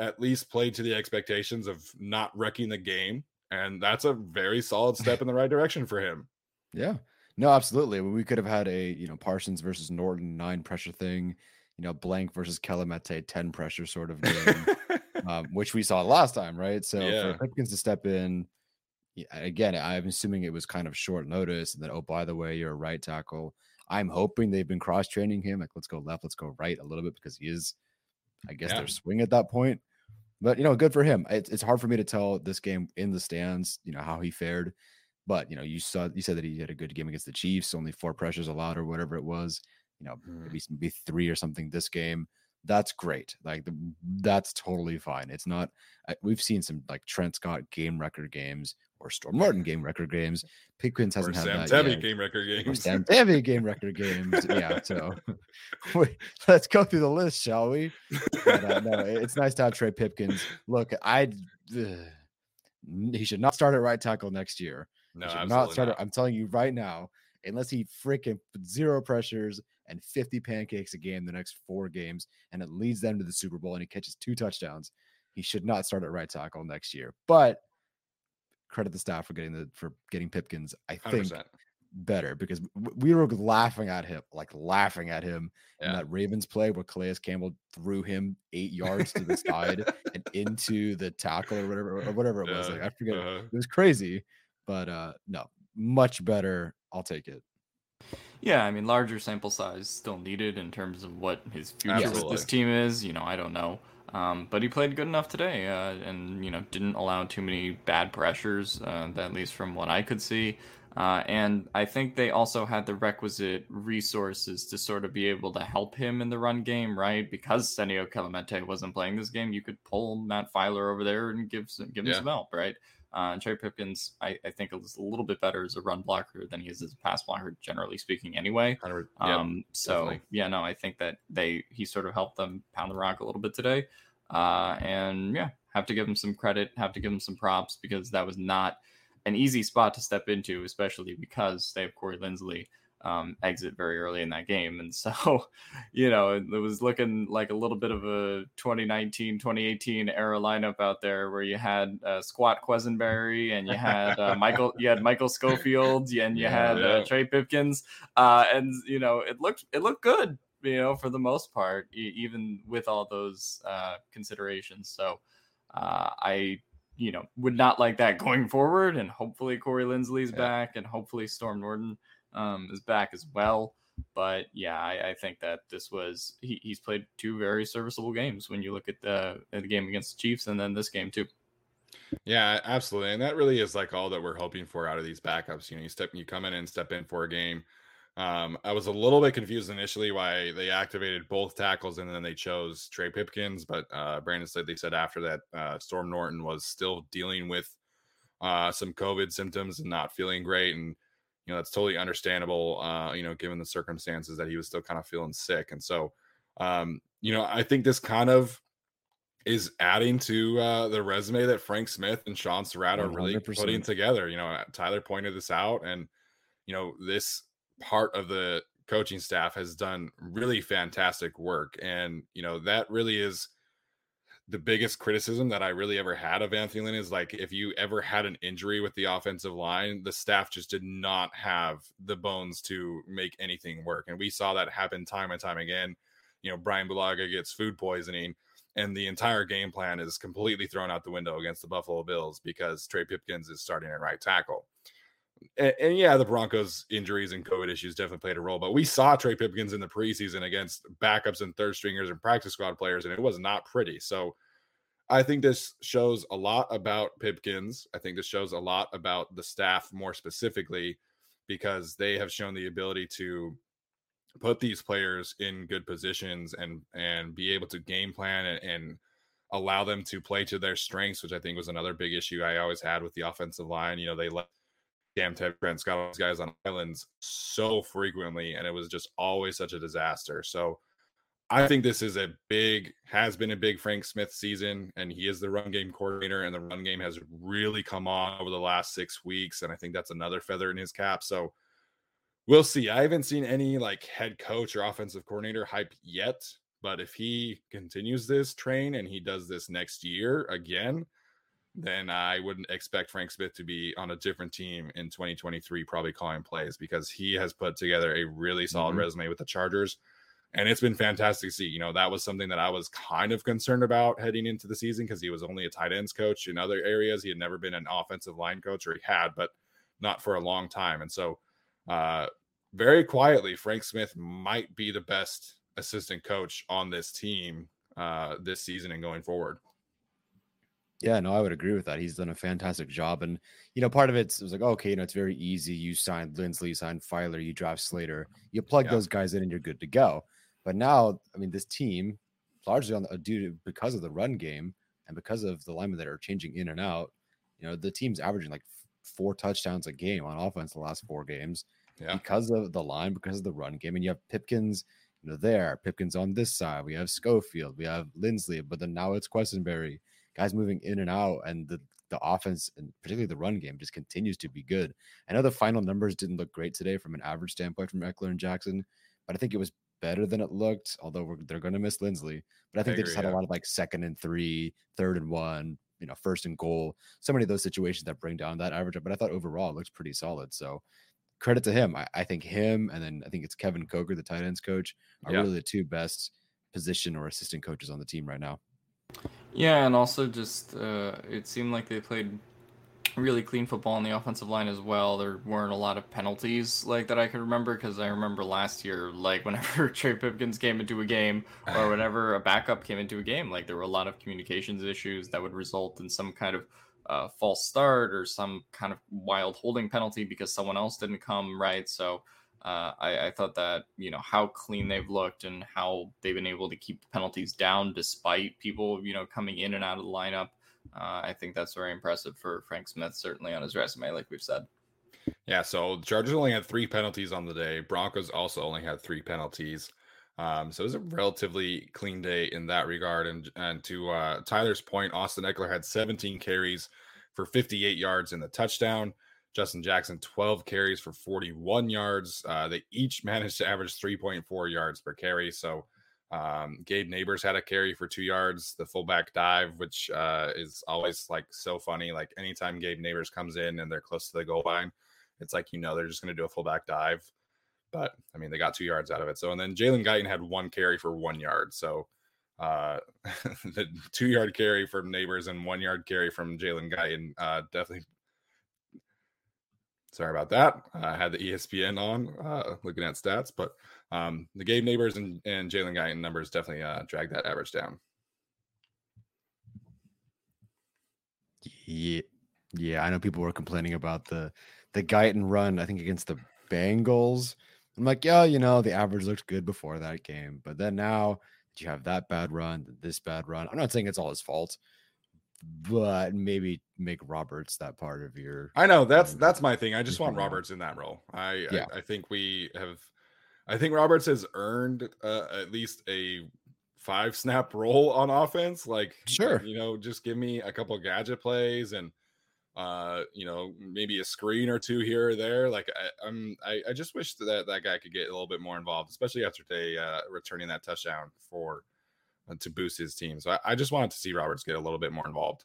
at least played to the expectations of not wrecking the game. And that's a very solid step in the right direction for him. Yeah. No, absolutely. We could have had a, you know, Parsons versus Norton nine pressure thing, you know, blank versus Kelemete 10 pressure sort of game, [laughs] um, which we saw last time, right? So yeah. for Pipkins to step in, again, I'm assuming it was kind of short notice. And then, oh, by the way, you're a right tackle. I'm hoping they've been cross training him. Like, let's go left, let's go right a little bit because he is, I guess, yeah. their swing at that point. But you know, good for him. It's, it's hard for me to tell this game in the stands, you know, how he fared. But you know, you saw you said that he had a good game against the Chiefs, only four pressures allowed or whatever it was. You know, mm. maybe maybe three or something this game. That's great. Like the, that's totally fine. It's not. We've seen some like Trent Scott game record games or Storm Norton game record games. Pipkins hasn't or had Sam that yet. game record games. Sam Tevi game record games. Yeah. [laughs] So [laughs] wait, let's go through the list, shall we? But, uh, no, it's nice to have Trey Pipkins. Look, I he should not start at right tackle next year. No, not start. Not. I'm telling you right now, unless he freaking zero pressures and 50 pancakes a game the next four games, and it leads them to the Super Bowl, and he catches two touchdowns. He should not start at right tackle next year. But credit the staff for getting the for getting Pipkins. I think 100%. better because we were laughing at him, like laughing at him in that Ravens play where Calais Campbell threw him eight yards to the side and into the tackle or whatever or whatever it was. Yeah, Like I forget, uh-huh. it was crazy, but uh no, much better. I'll take it. Yeah, I mean, larger sample size still needed in terms of what his future with this team is. You know, I don't know. Um, but he played good enough today, uh, and you know, didn't allow too many bad pressures, uh, at least from what I could see. Uh, and I think they also had the requisite resources to sort of be able to help him in the run game, right? Because Senio Kelemete wasn't playing this game, you could pull Matt Feiler over there and give some, give him Yeah. some help, right? Uh, and Trey Pipkins, I, I think, is a little bit better as a run blocker than he is as a pass blocker, generally speaking, anyway. 100 yep. Um, so definitely. yeah, no, I think that they he sort of helped them pound the rock a little bit today. Uh, and yeah, have to give him some credit, have to give him some props because that was not an easy spot to step into, especially because they have Corey Linsley um, exit very early in that game. And so, [laughs] you know, it, it was looking like a little bit of a 2019, 2018 era lineup out there where you had uh, Squat Quessenberry and you had uh, Michael, you had Michael Schofield and you Yeah. had Yeah. uh, Trey Pipkins. Uh, and, you know, it looked, it looked good, you know, for the most part, e- even with all those uh, considerations. So uh, I, you know, would not like that [laughs] going forward. And hopefully Corey Linsley's Yeah. back and hopefully Storm Norton um, is back as well. But yeah, I, I think that this was he, he's played two very serviceable games when you look at the at the game against the Chiefs and then this game too. Yeah, absolutely. And that really is like all that we're hoping for out of these backups. You know, you step you come in and step in for a game. Um, I was a little bit confused initially why they activated both tackles and then they chose Trey Pipkins, but uh Brandon said they said after that uh Storm Norton was still dealing with uh some COVID symptoms and not feeling great. And you know, that's totally understandable, uh, you know, given the circumstances that he was still kind of feeling sick. And so um, you know, I think this kind of is adding to uh, the resume that Frank Smith and Shaun Sarrett are really 100%. putting together. You know, Tyler pointed this out, and you know, this part of the coaching staff has done really fantastic work, and you know, that really is the biggest criticism that I really ever had of Anthony Lynn is like if you ever had an injury with the offensive line, the staff just did not have the bones to make anything work. And we saw that happen time and time again. You know, Brian Bulaga gets food poisoning, and the entire game plan is completely thrown out the window against the Buffalo Bills because Trey Pipkins is starting at right tackle. And, and yeah, the Broncos' injuries and COVID issues definitely played a role, but we saw Trey Pipkins in the preseason against backups and third stringers and practice squad players, and it was not pretty. So I think this shows a lot about Pipkins. I think this shows a lot about the staff more specifically because they have shown the ability to put these players in good positions and and be able to game plan and, and allow them to play to their strengths, which I think was another big issue I always had with the offensive line. You know, they let Cam Ted, Trent Scott, all these guys on islands so frequently, and it was just always such a disaster. So I think this is a big, has been a big Frank Smith season, and he is the run game coordinator, and the run game has really come on over the last six weeks, and I think that's another feather in his cap. So we'll see. I haven't seen any like head coach or offensive coordinator hype yet, but if he continues this train and he does this next year again, then I wouldn't expect Frank Smith to be on a different team in 2023, probably calling plays because he has put together a really solid Mhm. resume with the Chargers. And it's been fantastic to see. You know, that was something that I was kind of concerned about heading into the season because he was only a tight ends coach in other areas. He had never been an offensive line coach, or he had, but not for a long time. And so, uh, very quietly, Frank Smith might be the best assistant coach on this team uh, this season and going forward. Yeah, no, I would agree with that. He's done a fantastic job. And, you know, part of it's, it was like, okay, you know, it's very easy. You signed Linsley, you signed Filer, you draft Slater, you plug Yeah. those guys in and you're good to go. But now, I mean, this team, largely on the, due to because of the run game and because of the linemen that are changing in and out, you know, the team's averaging like four touchdowns a game on offense the last four games Yeah. because of the line, because of the run game. And you have Pipkins, you know, there, Pipkins on this side. We have Schofield, we have Linsley, but then now it's Quessenberry guys moving in and out, and the the offense and particularly the run game just continues to be good. I know the final numbers didn't look great today from an average standpoint from Ekeler and Jackson, but I think it was better than it looked. Although we're, they're going to miss Linsley, but I think they agree, just had yeah. a lot of like second and three, third and one, you know, first and goal, so many of those situations that bring down that average. But I thought overall it looks pretty solid. So credit to him. I, I think him and then I think it's Kevin Coker, the tight ends coach, are Yeah. really the two best position or assistant coaches on the team right now. Yeah, and also just uh, it seemed like they played really clean football on the offensive line as well. There weren't a lot of penalties like that I could remember because I remember last year, like [laughs] whenever Trey Pipkins came into a game or [laughs] whenever a backup came into a game, like there were a lot of communications issues that would result in some kind of uh, false start or some kind of wild holding penalty because someone else didn't come right. So. Uh, I, I thought that you know how clean they've looked and how they've been able to keep penalties down despite people you know coming in and out of the lineup. Uh, I think that's very impressive for Frank Smith, certainly on his resume, like we've said. Yeah, so the Chargers only had three penalties on the day. Broncos also only had three penalties. Um, so it was a relatively clean day in that regard. And and to uh, Tyler's point, Austin Ekeler had 17 carries for 58 yards in the touchdown. Justin Jackson 12 carries for 41 yards. Uh, they each [laughs] managed to average 3.4 yards per carry. So um, Gabe Nabers had a carry for two yards. The fullback dive, which uh, is always like so funny. Like anytime Gabe Nabers comes in and they're close to the goal line, it's like you know they're just going to do a fullback dive. But I mean, they got two yards out of it. So and then Jalen Guyton had one carry for one yard. So uh, [laughs] the two yard carry from Nabers and one yard carry from Jalen Guyton uh, definitely. Sorry about that. I had the ESPN on uh, looking at stats, but um, the Gabe Nabers and, and Jalen Guyton numbers definitely uh, that average down. Yeah, yeah. I know people were complaining about the the Guyton run. I think against the Bengals. I'm like, yeah, you know, the average looked good before that game, but then now you have that bad run, this bad run. I'm not saying it's all his fault, but maybe make Roberts that part of your. I know that's Um, that's my thing. I just want. Roberts in that role. I, Yeah. I I think we have. I think Roberts has earned uh, at least a five snap [laughs] role on offense. Like Sure. you know, just give me a couple gadget plays and uh you know maybe a screen or two here or there like I, i'm I, I just wish that that guy could get a little bit more involved especially after they uh returning that touchdown for uh, to boost his team so I, I just wanted to see roberts get a little bit more involved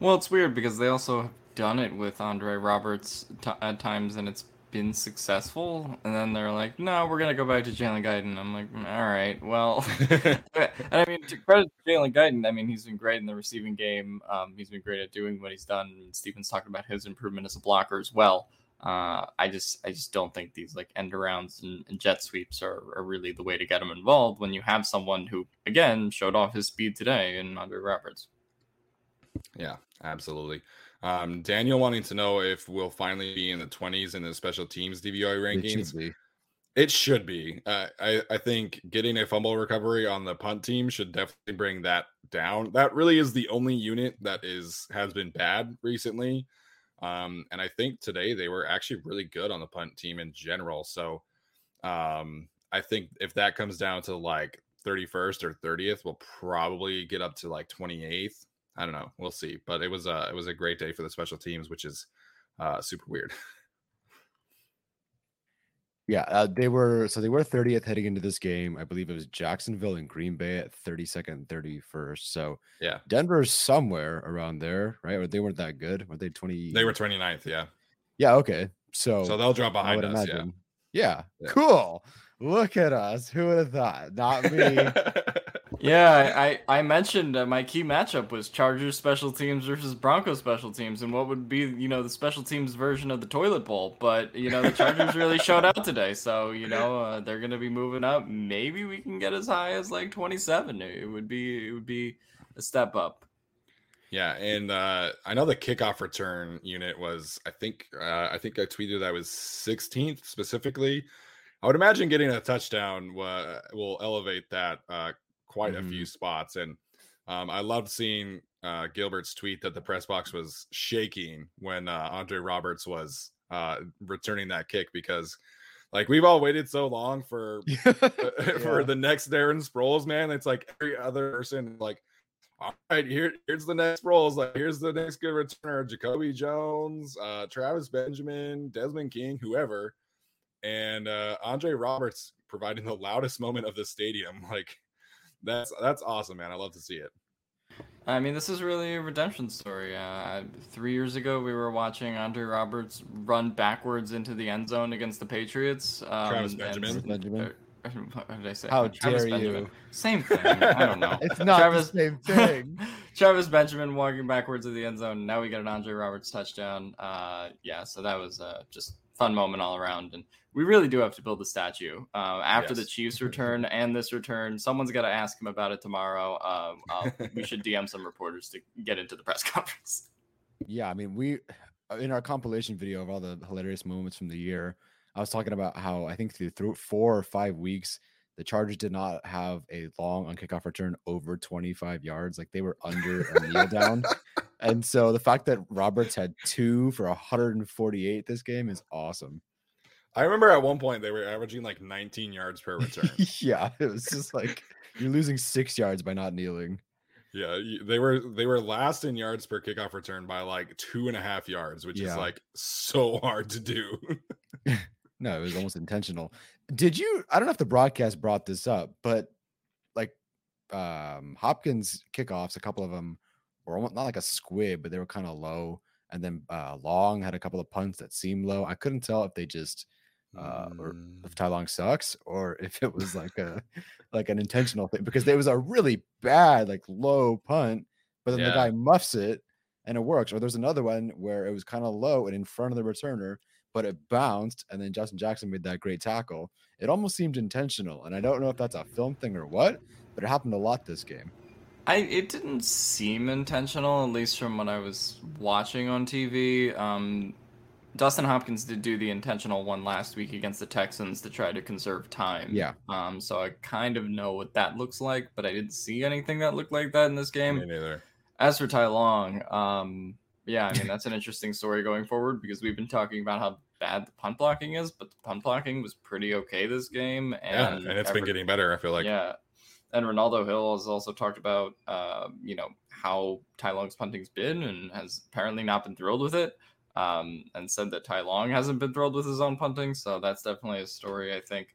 Well, it's weird because they also have done it with Andre Roberts t- at times, and it's been successful. And then they're like, "No, we're gonna go back to Jalen Guyton." I'm like, "Mm, "All right, well." [laughs] [laughs] and I mean, to credit Jalen Guyton, I mean, he's been great in the receiving game. Um, he's been great at doing what he's done. And Steven's talked about his improvement as a blocker as well. Uh, I just, I just don't think these like end arounds and, and jet sweeps are, are really the way to get him involved when you have someone who, again, showed off his speed today in Andre Roberts. Yeah, absolutely. Um, Daniel wanting to know if we'll finally be in the 20s in the special teams DVOA It should rankings. be. It should be. Uh, I I think getting a fumble recovery on the punt team should definitely bring that down. That really is the only unit that is has been bad recently. Um, and I think today they were actually really good on the punt team in general. So um, I think if that comes down to like 31st or 30th, we'll probably get up to like 28th. I don't know. We'll see. But it was a it was a great day for the special teams, which is uh, super weird. [laughs] Yeah, uh, they were so they were 30th heading into this game. I believe it was Jacksonville and Green Bay at 32nd, 31st. So Yeah. Denver's somewhere around there, right? Or they weren't that good. Were they 20? They were 29th. Yeah. Yeah, okay. So, So they'll drop behind us. imagine. Yeah. Yeah. cool. Look at us. Who would have thought? Not me. [laughs] Yeah. I, I mentioned uh, my key matchup was Chargers special teams versus Broncos special teams, and what would be you know the special teams version of the toilet bowl. But you know the Chargers really showed out today, so you know uh, they're gonna be moving up. Maybe we can get as high as like twenty seven. It would be it would be a step up. Yeah, and uh, I know the kickoff return unit was. I think. Uh, I think I tweeted that was 16th specifically. I would imagine getting a touchdown will elevate that uh, quite a few spots. And um, I loved seeing uh, Gilbert's tweet that the press box was shaking when uh, Andre Roberts was uh, returning that kick because, like, we've all waited so long for [laughs] [laughs] for Yeah. the next Darren Sproles, man. It's like every other person, like, all right, here, here's the next Sproles. Like, here's the next good returner: Jacoby Jones, uh, Travis Benjamin, Desmond King, whoever, and uh, Andre Roberts providing the loudest moment of the stadium. [laughs] Like, that's that's awesome, man. I love to see it. I mean, this is really a redemption story. Uh, three years ago, we were watching Andre Roberts run backwards into the end zone against the Patriots. Um, Travis and- Benjamin. Benjamin. what did I say? How Travis dare Benjamin. you. Same thing. I don't know. [laughs] It's not Travis, the same [laughs] thing. Travis Benjamin walking backwards to the end zone. Now we get an Andre Roberts touchdown. Uh, yeah, so that was uh, just fun moment all around. And we really do have to build a statue uh, after the Chiefs [laughs] return and this return. Someone's got to ask him about it tomorrow. Um, uh, we should [laughs] DM some reporters to get into the press [laughs] conference. Yeah, I mean, we in our compilation video of all the hilarious moments from the year, I was talking about how I think through, through four or five weeks, the Chargers did not have a long on kickoff return over 25 yards. Like they were under a kneel down. And so the fact that Roberts had two for 148 this game is awesome. I remember at one point they were averaging like 19 yards per return. [laughs] yeah, it was just like you're losing six yards by not kneeling. yeah, they were they were last in yards per kickoff return by like two and a half yards, which is like so hard to do. [laughs] No, it was almost intentional. Did you? I don't know if the broadcast brought this up, but like um Hopkins kickoffs, a couple of them almost not like a squib, but they were kind of low. And then uh Long had a couple of punts that seemed low. I couldn't tell if they just uh or Mm, if Ty Long sucks or if it was like a like an intentional thing because there was a really bad like low punt, but then the guy muffs it and it works. Or there's another one where it was kind of low and in front of the returner, but it bounced and then Justin Jackson made that great tackle. It almost seemed intentional, and I don't know if that's a film thing or what, but it happened a lot this game. I it didn't seem intentional, at least from what I was watching on TV. Um, Dustin Hopkins did do the intentional one last week against the Texans to try to conserve time. Yeah. Um, so I kind of know what that looks like, but I didn't see anything that looked like that in this game. me neither. As for Ty Long, um, yeah, I mean that's an interesting story going forward because we've been talking about how bad the punt blocking is, but the punt blocking was pretty okay this game, Yeah, and and it's been getting better. I feel like yeah, and Renaldo Hill has also talked about, uh, you know, how Ty Long's punting's been, and has apparently not been thrilled with it, um, and said that Ty Long hasn't been thrilled with his own punting. So that's definitely a story I think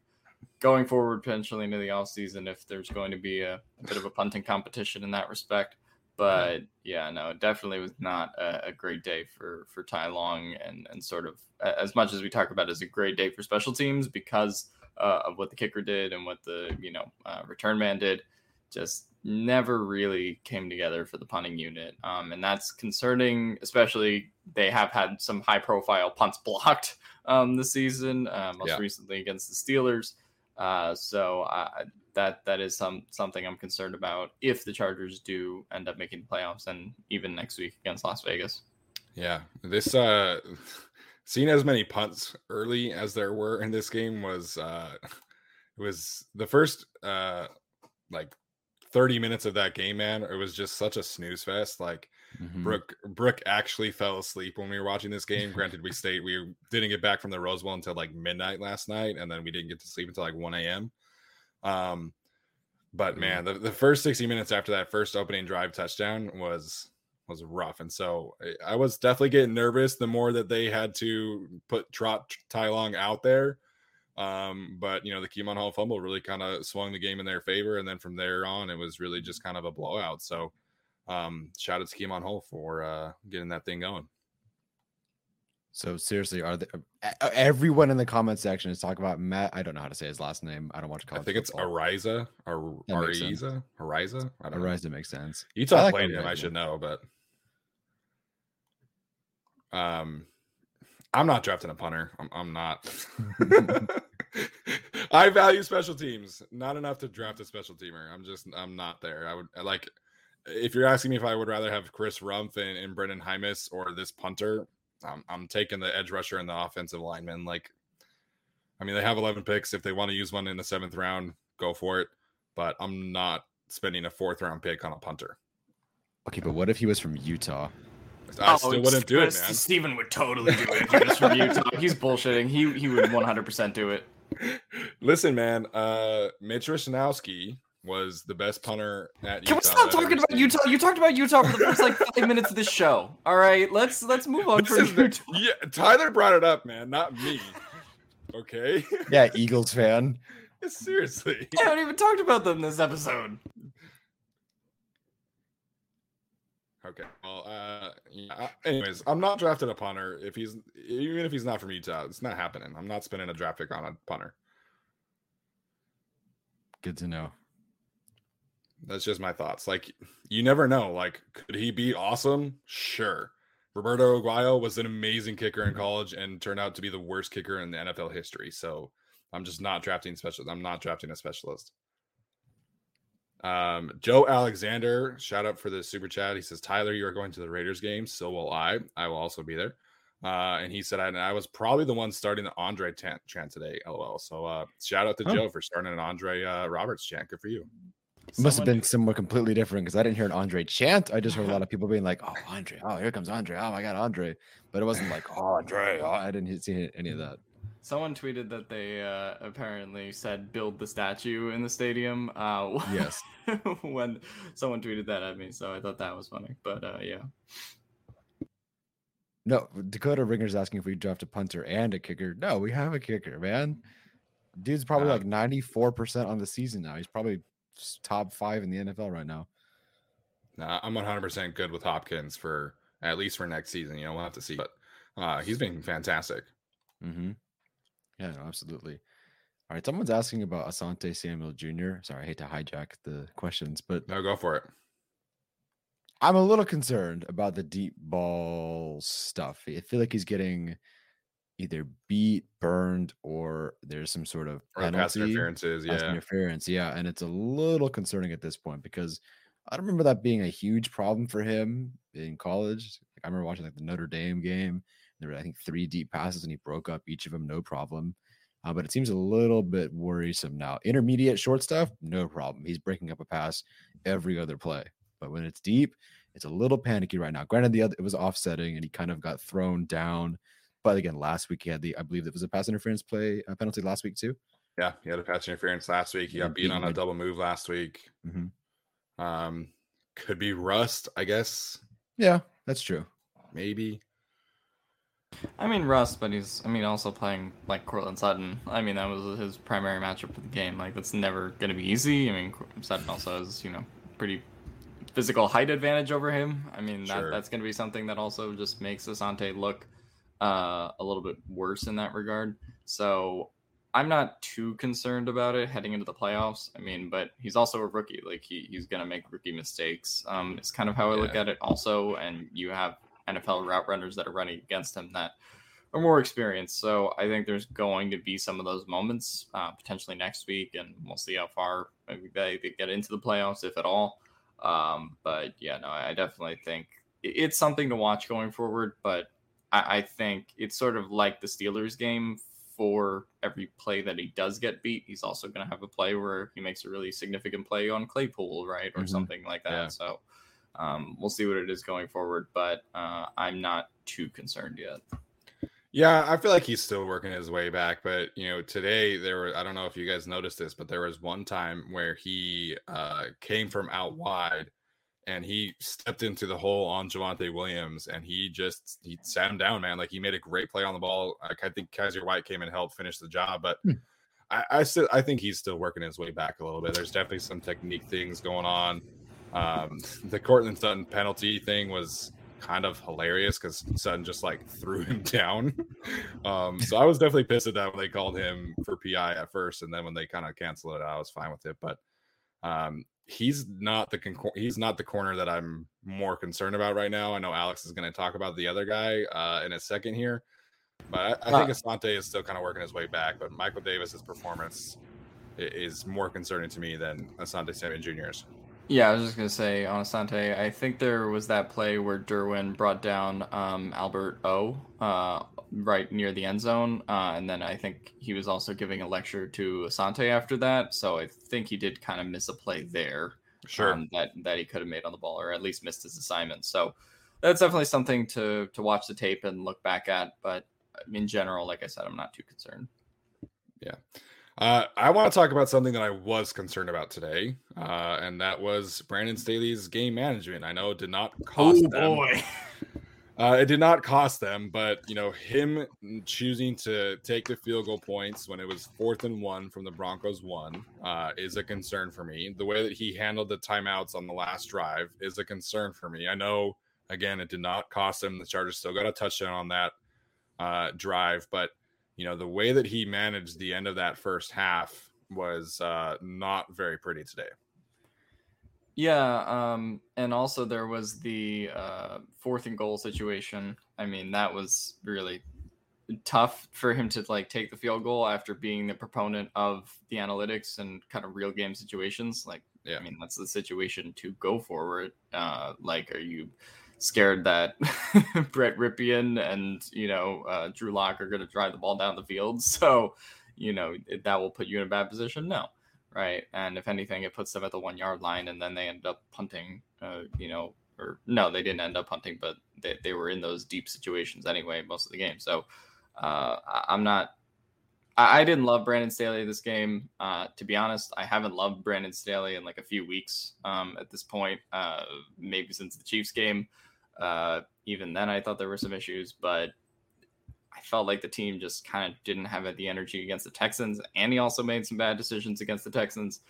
going forward potentially into the offseason if there's going to be a, a bit of a punting competition in that respect. But yeah, no, it definitely was not a, a great day for for Ty Long, and and sort of as much as we talk about it as a great day for special teams because uh, of what the kicker did and what the you know uh, return man did, just never really came together for the punting unit, um, and that's concerning. Especially they have had some high profile punts [laughs] blocked um, this season, uh, most Yeah. recently against the Steelers. Uh, so uh, that that is some something I'm concerned about if the Chargers do end up making the playoffs and even next week against Las Vegas. Yeah, this uh seeing as many punts early as there were in this game was uh [laughs] it was the first uh like 30 minutes of that game, man. It was just such a snooze fest. Like Mhm. Brooke Brooke actually fell asleep when we were watching this game. Granted, we stayed we didn't get back from the Rose Bowl until like midnight last night, and then we didn't get to sleep until like 1 a.m. Um but man, the, the first 60 minutes after that first opening drive touchdown was was rough. And so I- I was definitely getting nervous the more that they had to put Trot Ty Long out there. Um, but you know, the Kemon Hall fumble really kind of swung the game in their favor, and then from there on, it was really just kind of a blowout. So um shout out to Kemon Hall for uh getting that thing going. So seriously, are they, uh, everyone in the comment section is talking about Matt? I don't know how to say his last name. I don't watch college. I think it's football. Ariza or That makes sense. Ariza. Ariza? I don't know. Arise. Makes sense. Utah I like played him. I should know, but um, I'm not drafting a punter. I'm, I'm not. [laughs] [laughs] I value special teams, not enough to draft a special teamer. I'm just, I'm not there. I would I like, if you're asking me if I would rather have Chris Rumph and, and Brendan Hymus or this punter, I'm, I'm taking the edge rusher and the offensive lineman. Like, I mean, they have 11 picks. If they want to use one in the seventh round, go for it. But I'm not spending a fourth round pick on a punter. Okay, but what if he was from Utah? I still wouldn't do it, Chris- man. Steven would totally do it if he was from Utah. He's bullshitting. He he would 100% do it. [laughs] Listen, man. Uh, Mitch Wishnowsky was the best punter at Can Utah. we stop talking about seen. Utah? You talked about Utah for the first like five minutes of this show. All right, let's let's move on This from is the- [laughs] yeah, Tyler brought it up, man, not me. Okay, Yeah, Eagles fan. [laughs] seriously. I haven't even talked about them this episode. Okay. Well, uh, yeah. Anyways, I'm not drafting a punter if he's even if he's not from Utah. It's not happening. I'm not spending a draft pick on a punter. Good to know. That's just my thoughts. Like you never know. Like could he be awesome? Sure. Roberto Aguayo was an amazing kicker in college and turned out to be the worst kicker in the NFL history. So I'm just not drafting special. I'm not drafting a specialist. Um, Joe Alexander, shout out for the super chat. He says, Tyler, you are going to the Raiders game. So will I. I will also be there. Uh, and he said, I, I was probably the one starting the Andre chant, chant today. LOL. So uh, shout out to Oh. Joe for starting an Andre uh, Roberts chant. Good for you. It must have been somewhere completely different because I didn't hear an Andre chant. I just heard a lot of [laughs] people being like, "Oh, Andre! Oh, here comes Andre! Oh my God, Andre!" But it wasn't like, "Oh, Andre!" Oh, I didn't see any of that. Someone tweeted that they uh, apparently said build the statue in the stadium. Uh, [laughs] Yes. when someone tweeted that at me, so I thought that was funny. But uh, yeah, No, Dakota Ringer's asking if we draft a punter and a kicker. No, we have a kicker, man. Dude's probably Uh, like ninety four percent on the season now. He's probably top five in the NFL right now. Nah, I'm 100% good with Hopkins for at least for next season. You know, we'll have to see. But uh, he's been fantastic. Mm-hmm. Yeah, no, absolutely. All right, someone's asking about Asante Samuel Jr. Sorry, I hate to hijack the questions, but No, go for it. I'm a little concerned about the deep ball stuff. I feel like he's getting either beat, burned, or there's some sort of Or pass penalty, interferences. pass Yeah. interference. Yeah, and it's a little concerning at this point because I don't remember that being a huge problem for him in college. Like, I remember watching like the Notre Dame game. There were I think three deep passes and he broke up each of them, no problem. Uh, but it seems a little bit worrisome now. Intermediate short stuff, no problem. He's breaking up a pass every other play. But when it's deep, it's a little panicky right now. Granted, the other it was offsetting and he kind of got thrown down. But again, last week he had the I believe it was a pass interference play uh, penalty last week too. Yeah. He had a pass interference last week. He got beat on a double move last week. Mhm. Um, could be rust, I guess. Yeah, that's true. Maybe. I mean Russ, but he's I mean also playing like Courtland Sutton. I mean that was his primary matchup for the game. Like that's never gonna be easy. I mean Sutton also has you know pretty physical height advantage over him. I mean that that's gonna be something that also just makes Asante look uh, a little bit worse in that regard. So I'm not too concerned about it heading into the playoffs. I mean, but he's also a rookie. Like he, he's gonna make rookie mistakes. Um, it's kind of how I look at it also. And you have NFL route runners that are running against him that are more experienced. So I think there's going to be some of those moments uh, potentially next week, and we'll see how far maybe they, they get into the playoffs, if at all. Um, but yeah, no, I definitely think it's something to watch going forward. But I, I think it's sort of like the Steelers game. For every play that he does get beat, he's also going to have a play where he makes a really significant play on Claypool, right, or Mhm. something like that. Yeah. So um, we'll see what it is going forward. But uh, I'm not too concerned yet. Yeah, I feel like he's still working his way back, but you know, today there were I don't know if you guys noticed this, but there was one time where he uh came from out wide and he stepped into the hole on Javonte Williams and he just he sat him down, man. Like he made a great play on the ball. Like, I think Kyzir White came and helped finish the job, but Hmm. I, I still I think he's still working his way back a little bit. There's definitely some technique things going on. Um the Courtland Sutton penalty thing was kind of hilarious because Sutton just like [laughs] threw him down. Um, so I was definitely pissed at that when they called him for PI at first, and then when they kind of canceled it, I was fine with it. But um, he's not the con- he's not the corner that I'm more concerned about right now. I know Alex is going to talk about the other guy uh, in a second here, but I, I think Asante is still kind of working his way back. But Michael Davis's performance is more concerning to me than Asante Samuel Jr.'s. Yeah, I was just gonna say on Asante, I think there was that play where Derwin brought down um, Albert O uh, right near the end zone, uh, and then I think he was also giving a lecture to Asante after that. So I think he did kind of miss a play there Sure. um, that that he could have made on the ball, or at least missed his assignment. So that's definitely something to to watch the tape and look back at. But in general, like I said, I'm not too concerned. Uh, I want to talk about something that I was concerned about today, uh, and that was Brandon Staley's game management. I know it did not cost them. [laughs] Uh, it did not cost them, but you know him choosing to take the field goal points when it was fourth and one from the Broncos one uh, is a concern for me. The way that he handled the timeouts on the last drive is a concern for me. I know again it did not cost him. The Chargers still got a touchdown on that uh, drive, but you know the way that he managed the end of that first half was uh, not very pretty today. Yeah, um, and also there was the uh, fourth and goal situation. I mean, that was really tough for him to like take the field goal after being the proponent of the analytics and kind of real game situations. Like, yeah. I mean, that's the situation to go forward. Uh, like, are you scared that [laughs] Brett Rypien and you know uh, Drew Lock are going to drive the ball down the field? [laughs] So, you know, that will put you in a bad position. No right? And if anything, it puts them at the one yard line, and then they end up punting. Uh, you know, or no, they didn't end up punting, but they, they were in those deep situations anyway most of the game. So uh, I'm not. I, I didn't love Brandon Staley this game. Uh, to be honest, I haven't loved Brandon Staley in like a few weeks um, at this point. Uh, maybe since the Chiefs game. Uh, even then, I thought there were some issues, but I felt like the team just kind of didn't have the energy against the Texans, and he also made some bad decisions against the Texans.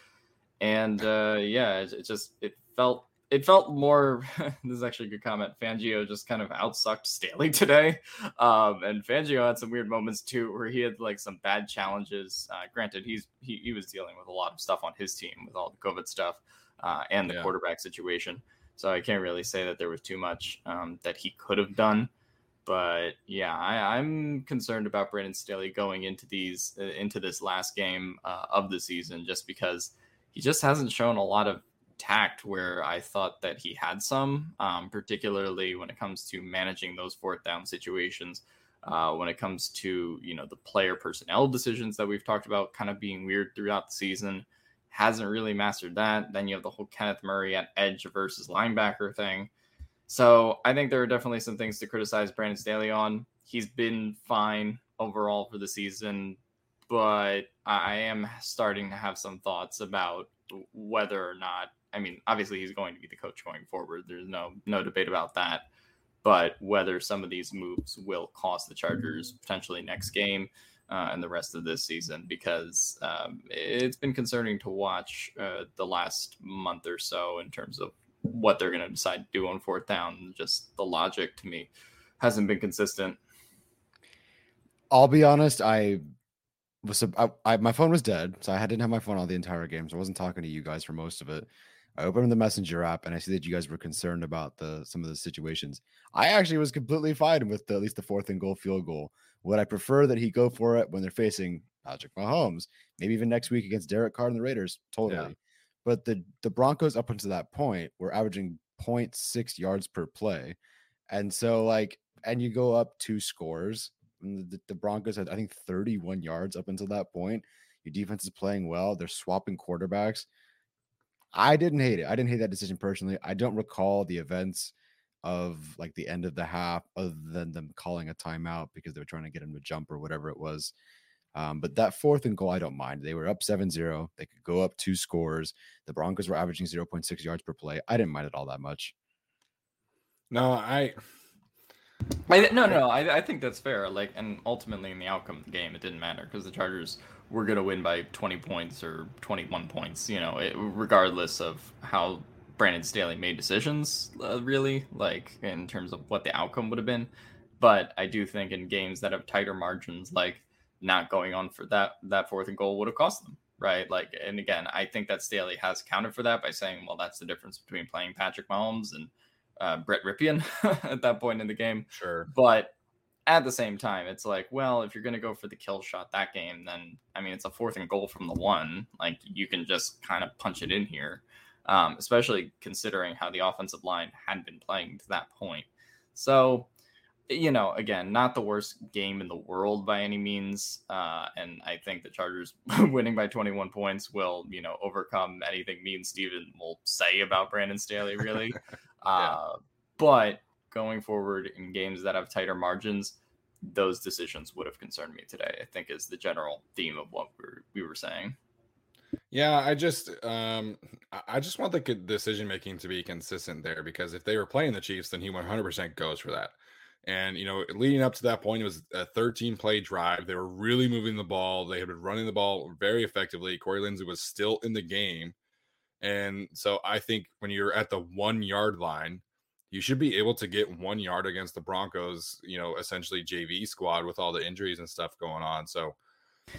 And uh, yeah, it, it, just it felt it felt more. [laughs] this is actually a good comment. Fangio just kind of outsucked Staley today, um, and Fangio had some weird moments too, where he had like some bad challenges. Uh, granted, he's he, he was dealing with a lot of stuff on his team with all the COVID stuff uh, and the yeah. quarterback situation. So I can't really say that there was too much um, that he could have done. But yeah, I, am concerned about Brandon Staley going into these uh, into this last game uh, of the season, just because he just hasn't shown a lot of tact where I thought that he had some, um, particularly when it comes to managing those fourth down situations. Uh, when it comes to you know the player personnel decisions that we've talked about, kind of being weird throughout the season, hasn't really mastered that. Then you have the whole Kenneth Murray at edge versus linebacker thing. So I think there are definitely some things to criticize Brandon Staley on. He's been fine overall for the season, but I am starting to have some thoughts about whether or not. I mean, obviously he's going to be the coach going forward. There's no no debate about that. But whether some of these moves will cost the Chargers potentially next game uh, and the rest of this season, because um, it's been concerning to watch uh, the last month or so in terms of what they're going to decide to do on fourth down. Just the logic to me hasn't been consistent. I'll be honest. I was I, I, my phone was dead, so I didn't have my phone all the entire game, so I wasn't talking to you guys for most of it. I opened the messenger app and I see that you guys were concerned about the some of the situations. I actually was completely fine with the, at least the fourth and goal field goal. Would I prefer that he go for it when they're facing Patrick Mahomes, maybe even next week against Derek Carr and the Raiders? Totally. Yeah. But the the Broncos up until that point were averaging 0.6 yards per play. And so like and you go up two scores. The, the Broncos had I think 31 yards up until that point. Your defense is playing well. They're swapping quarterbacks. I didn't hate it. I didn't hate that decision personally. I don't recall the events of like the end of the half other than them calling a timeout because they were trying to get him to jump or whatever it was. Um, but that fourth and goal, I don't mind. They were up 7 0. They could go up two scores. The Broncos were averaging 0.6 yards per play. I didn't mind it all that much. No, I. I no, no, I, I think that's fair. Like, and ultimately in the outcome of the game, it didn't matter because the Chargers were going to win by 20 points or 21 points, you know, it, regardless of how Brandon Staley made decisions, uh, really, like in terms of what the outcome would have been. But I do think in games that have tighter margins, like not going on for that that fourth and goal would have cost them, right? Like, and again, I think that Staley has accounted for that by saying, well, that's the difference between playing Patrick Mahomes and uh, Brett Rypien [laughs] at that point in the game. Sure, but at the same time, it's like, well, if you're going to go for the kill shot that game, then I mean, it's a fourth and goal from the one. Like, you can just kind of punch it in here, um, especially considering how the offensive line had been playing to that point. So you know, again, not the worst game in the world by any means. Uh, and I think the Chargers [laughs] winning by 21 points will, you know, overcome anything me and Steven will say about Brandon Staley, really. [laughs] yeah. uh, but going forward in games that have tighter margins, those decisions would have concerned me today, I think is the general theme of what we were, we were saying. Yeah, I just um I just want the decision making to be consistent there because if they were playing the Chiefs, then he 100% goes for that. And you know, leading up to that point, it was a 13 play drive. They were really moving the ball. They had been running the ball very effectively. Corey Linsley was still in the game. And so I think when you're at the one yard line, you should be able to get one yard against the Broncos, you know, essentially JV squad with all the injuries and stuff going on. So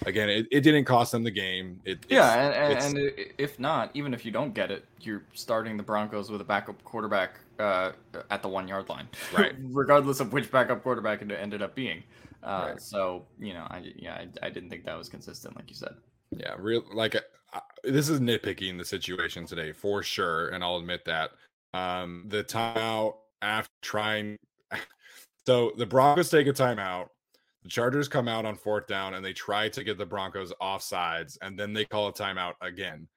again, it, it didn't cost them the game. It, yeah, and, and, and, if not, even if you don't get it, you're starting the Broncos with a backup quarterback uh, at the one yard line, right? [laughs] Regardless of which backup quarterback it ended up being. Uh, right. So you know, I yeah, I, I, didn't think that was consistent, like you said. Yeah, real like uh, this is nitpicking the situation today for sure, and I'll admit that. Um, the timeout after trying, [laughs] so the Broncos take a timeout. The Chargers come out on fourth down and they try to get the Broncos off sides, and then they call a timeout again.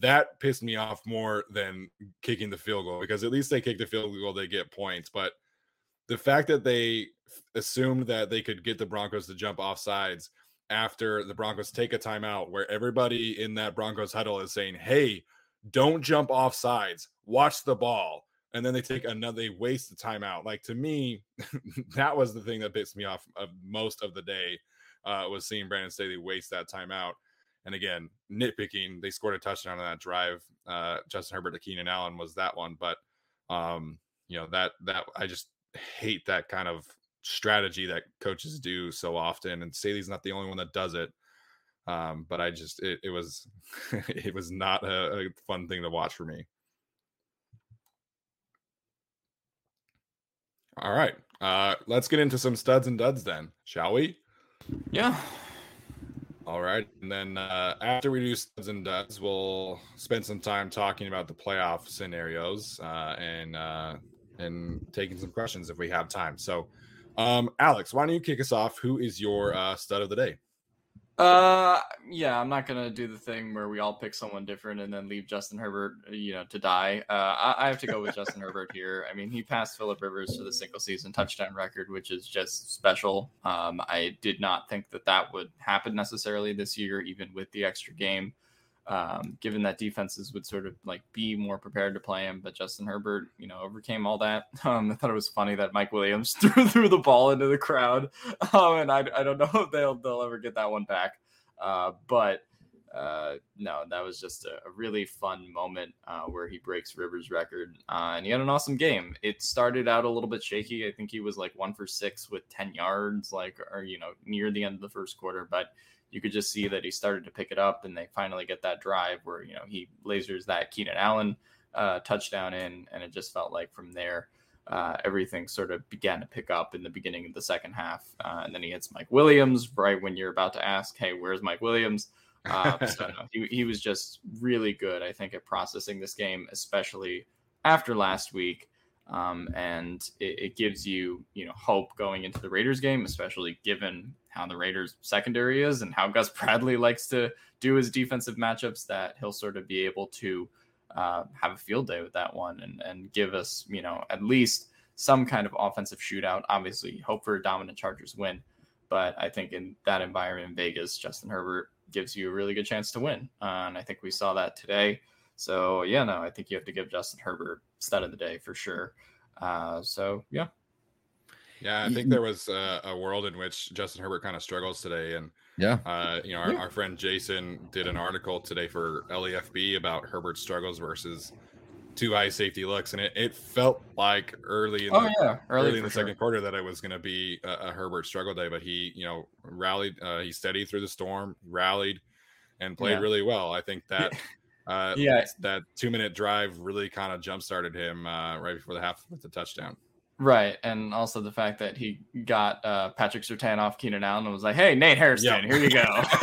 That pissed me off more than kicking the field goal because at least they kick the field goal, they get points. But the fact that they assumed that they could get the Broncos to jump off sides after the Broncos take a timeout where everybody in that Broncos huddle is saying, Hey, don't jump off sides, watch the ball and then they take another they waste the timeout like to me [laughs] that was the thing that pissed me off of most of the day uh, was seeing brandon staley waste that timeout and again nitpicking they scored a touchdown on that drive uh, justin herbert to keenan allen was that one but um, you know that that i just hate that kind of strategy that coaches do so often and staley's not the only one that does it um, but i just it, it was [laughs] it was not a, a fun thing to watch for me All right. Uh, let's get into some studs and duds then, shall we? Yeah. All right. And then uh, after we do studs and duds, we'll spend some time talking about the playoff scenarios uh, and uh, and taking some questions if we have time. So, um, Alex, why don't you kick us off? Who is your uh, stud of the day? Uh, yeah, I'm not gonna do the thing where we all pick someone different and then leave Justin Herbert, you know, to die. Uh, I, I have to go with Justin Herbert here. I mean, he passed Philip Rivers for the single season touchdown record, which is just special. Um, I did not think that that would happen necessarily this year, even with the extra game um, given that defenses would sort of like be more prepared to play him. But Justin Herbert, you know, overcame all that. [laughs] Um, I thought it was funny that Mike Williams [laughs] threw, threw the ball into the crowd, um, and I, I don't [laughs] know if they'll they'll ever get that one back. Uh, but uh, no, that was just a, a really fun moment uh, where he breaks Rivers' record, uh, and he had an awesome game. It started out a little bit shaky. I think he was like one for six with ten yards, like or you know near the end of the first quarter, but you could just see that he started to pick it up, and they finally get that drive where you know he lasers that Keenan Allen uh, touchdown in, and it just felt like from there. Uh, everything sort of began to pick up in the beginning of the second half. Uh, and then he hits Mike Williams right when you're about to ask, hey, where's Mike Williams? Uh, [laughs] so no, he, he was just really good, I think, at processing this game, especially after last week. Um, and it, it, gives you, you know, hope going into the Raiders game, especially given how the Raiders secondary is and how Gus [laughs] Bradley likes to do his defensive matchups. That he'll sort of be able to uh, have a field day with that one and and give us, you know, at least some kind of offensive shootout. Obviously, hope for a dominant Chargers win, but I think in that environment in Vegas, Justin Herbert gives you a really good chance to win, uh, and I think we saw that today. So yeah, no, I think you have to give Justin Herbert stud of the day for sure. Uh, so yeah. Yeah, I think there was a, a world in which Justin Herbert kind of struggles today, and yeah, uh, you know, our, our, friend Jason did an article today for LEFB about Herbert's struggles versus two high safety looks, and it, it felt like early in oh, the, yeah. early, early in the sure. second quarter that it was going to be a, a, Herbert struggle day, but he you know rallied, uh, he steadied through the storm, rallied, and played yeah. really well. I think that. Uh, yeah, that two minute drive really kind of jump started him uh, right before the half with the touchdown. Right, and also the fact that he got uh, Patrick Surtain off Keenan Allen and was like, "Hey, Nate Hairston, here you go." [laughs] [laughs]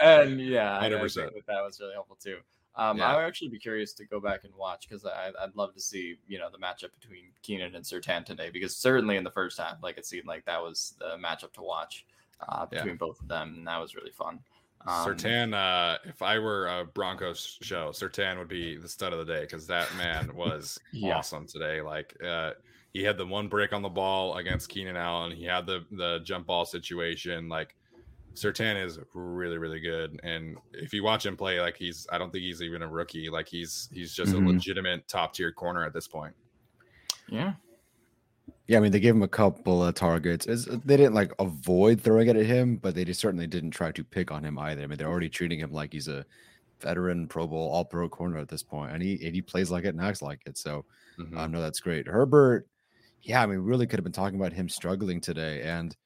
and yeah, 100%. I, think that, that was really helpful too. Um, yeah. I would actually be curious to go back and watch because I'd love to see you know the matchup between Keenan and Sertan today because certainly in the first half, like it seemed like that was the matchup to watch uh, between yeah. both of them, and that was really fun. Um, Surtain, uh, if I were a Broncos show, Surtain would be the stud of the day because that man [laughs] was yeah. awesome today. Like, uh, he had the one break on the ball against Keenan Allen. He had the the jump ball situation. Like Surtain is really really good, and if you watch him play, like he's I don't think he's even a rookie. Like he's he's just mm-hmm. a legitimate top tier corner at this point. Yeah. Yeah, I mean they gave him a couple of targets. It's, they didn't like avoid throwing it at him, but they just certainly didn't try to pick on him either. I mean they're already treating him like he's a veteran Pro Bowl All Pro corner at this point, and he and he plays like it and acts like it. So mm-hmm. um, that's great. Herbert, yeah, I mean really could have been talking about him struggling today, and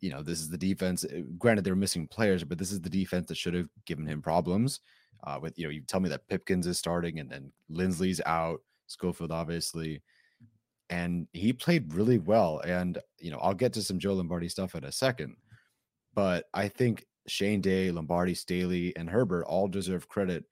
you know this is the defense. Eh, granted, they're missing players, but this is the defense that should have given him problems. Uh, with you know, you tell me that Pipkins is starting, and then Linsley's out, Schofield obviously and he played really well. And you know, I'll get to some Joe Lombardi stuff in a second, but I think Shane Day, Lombardi, Staley, and Herbert all deserve credit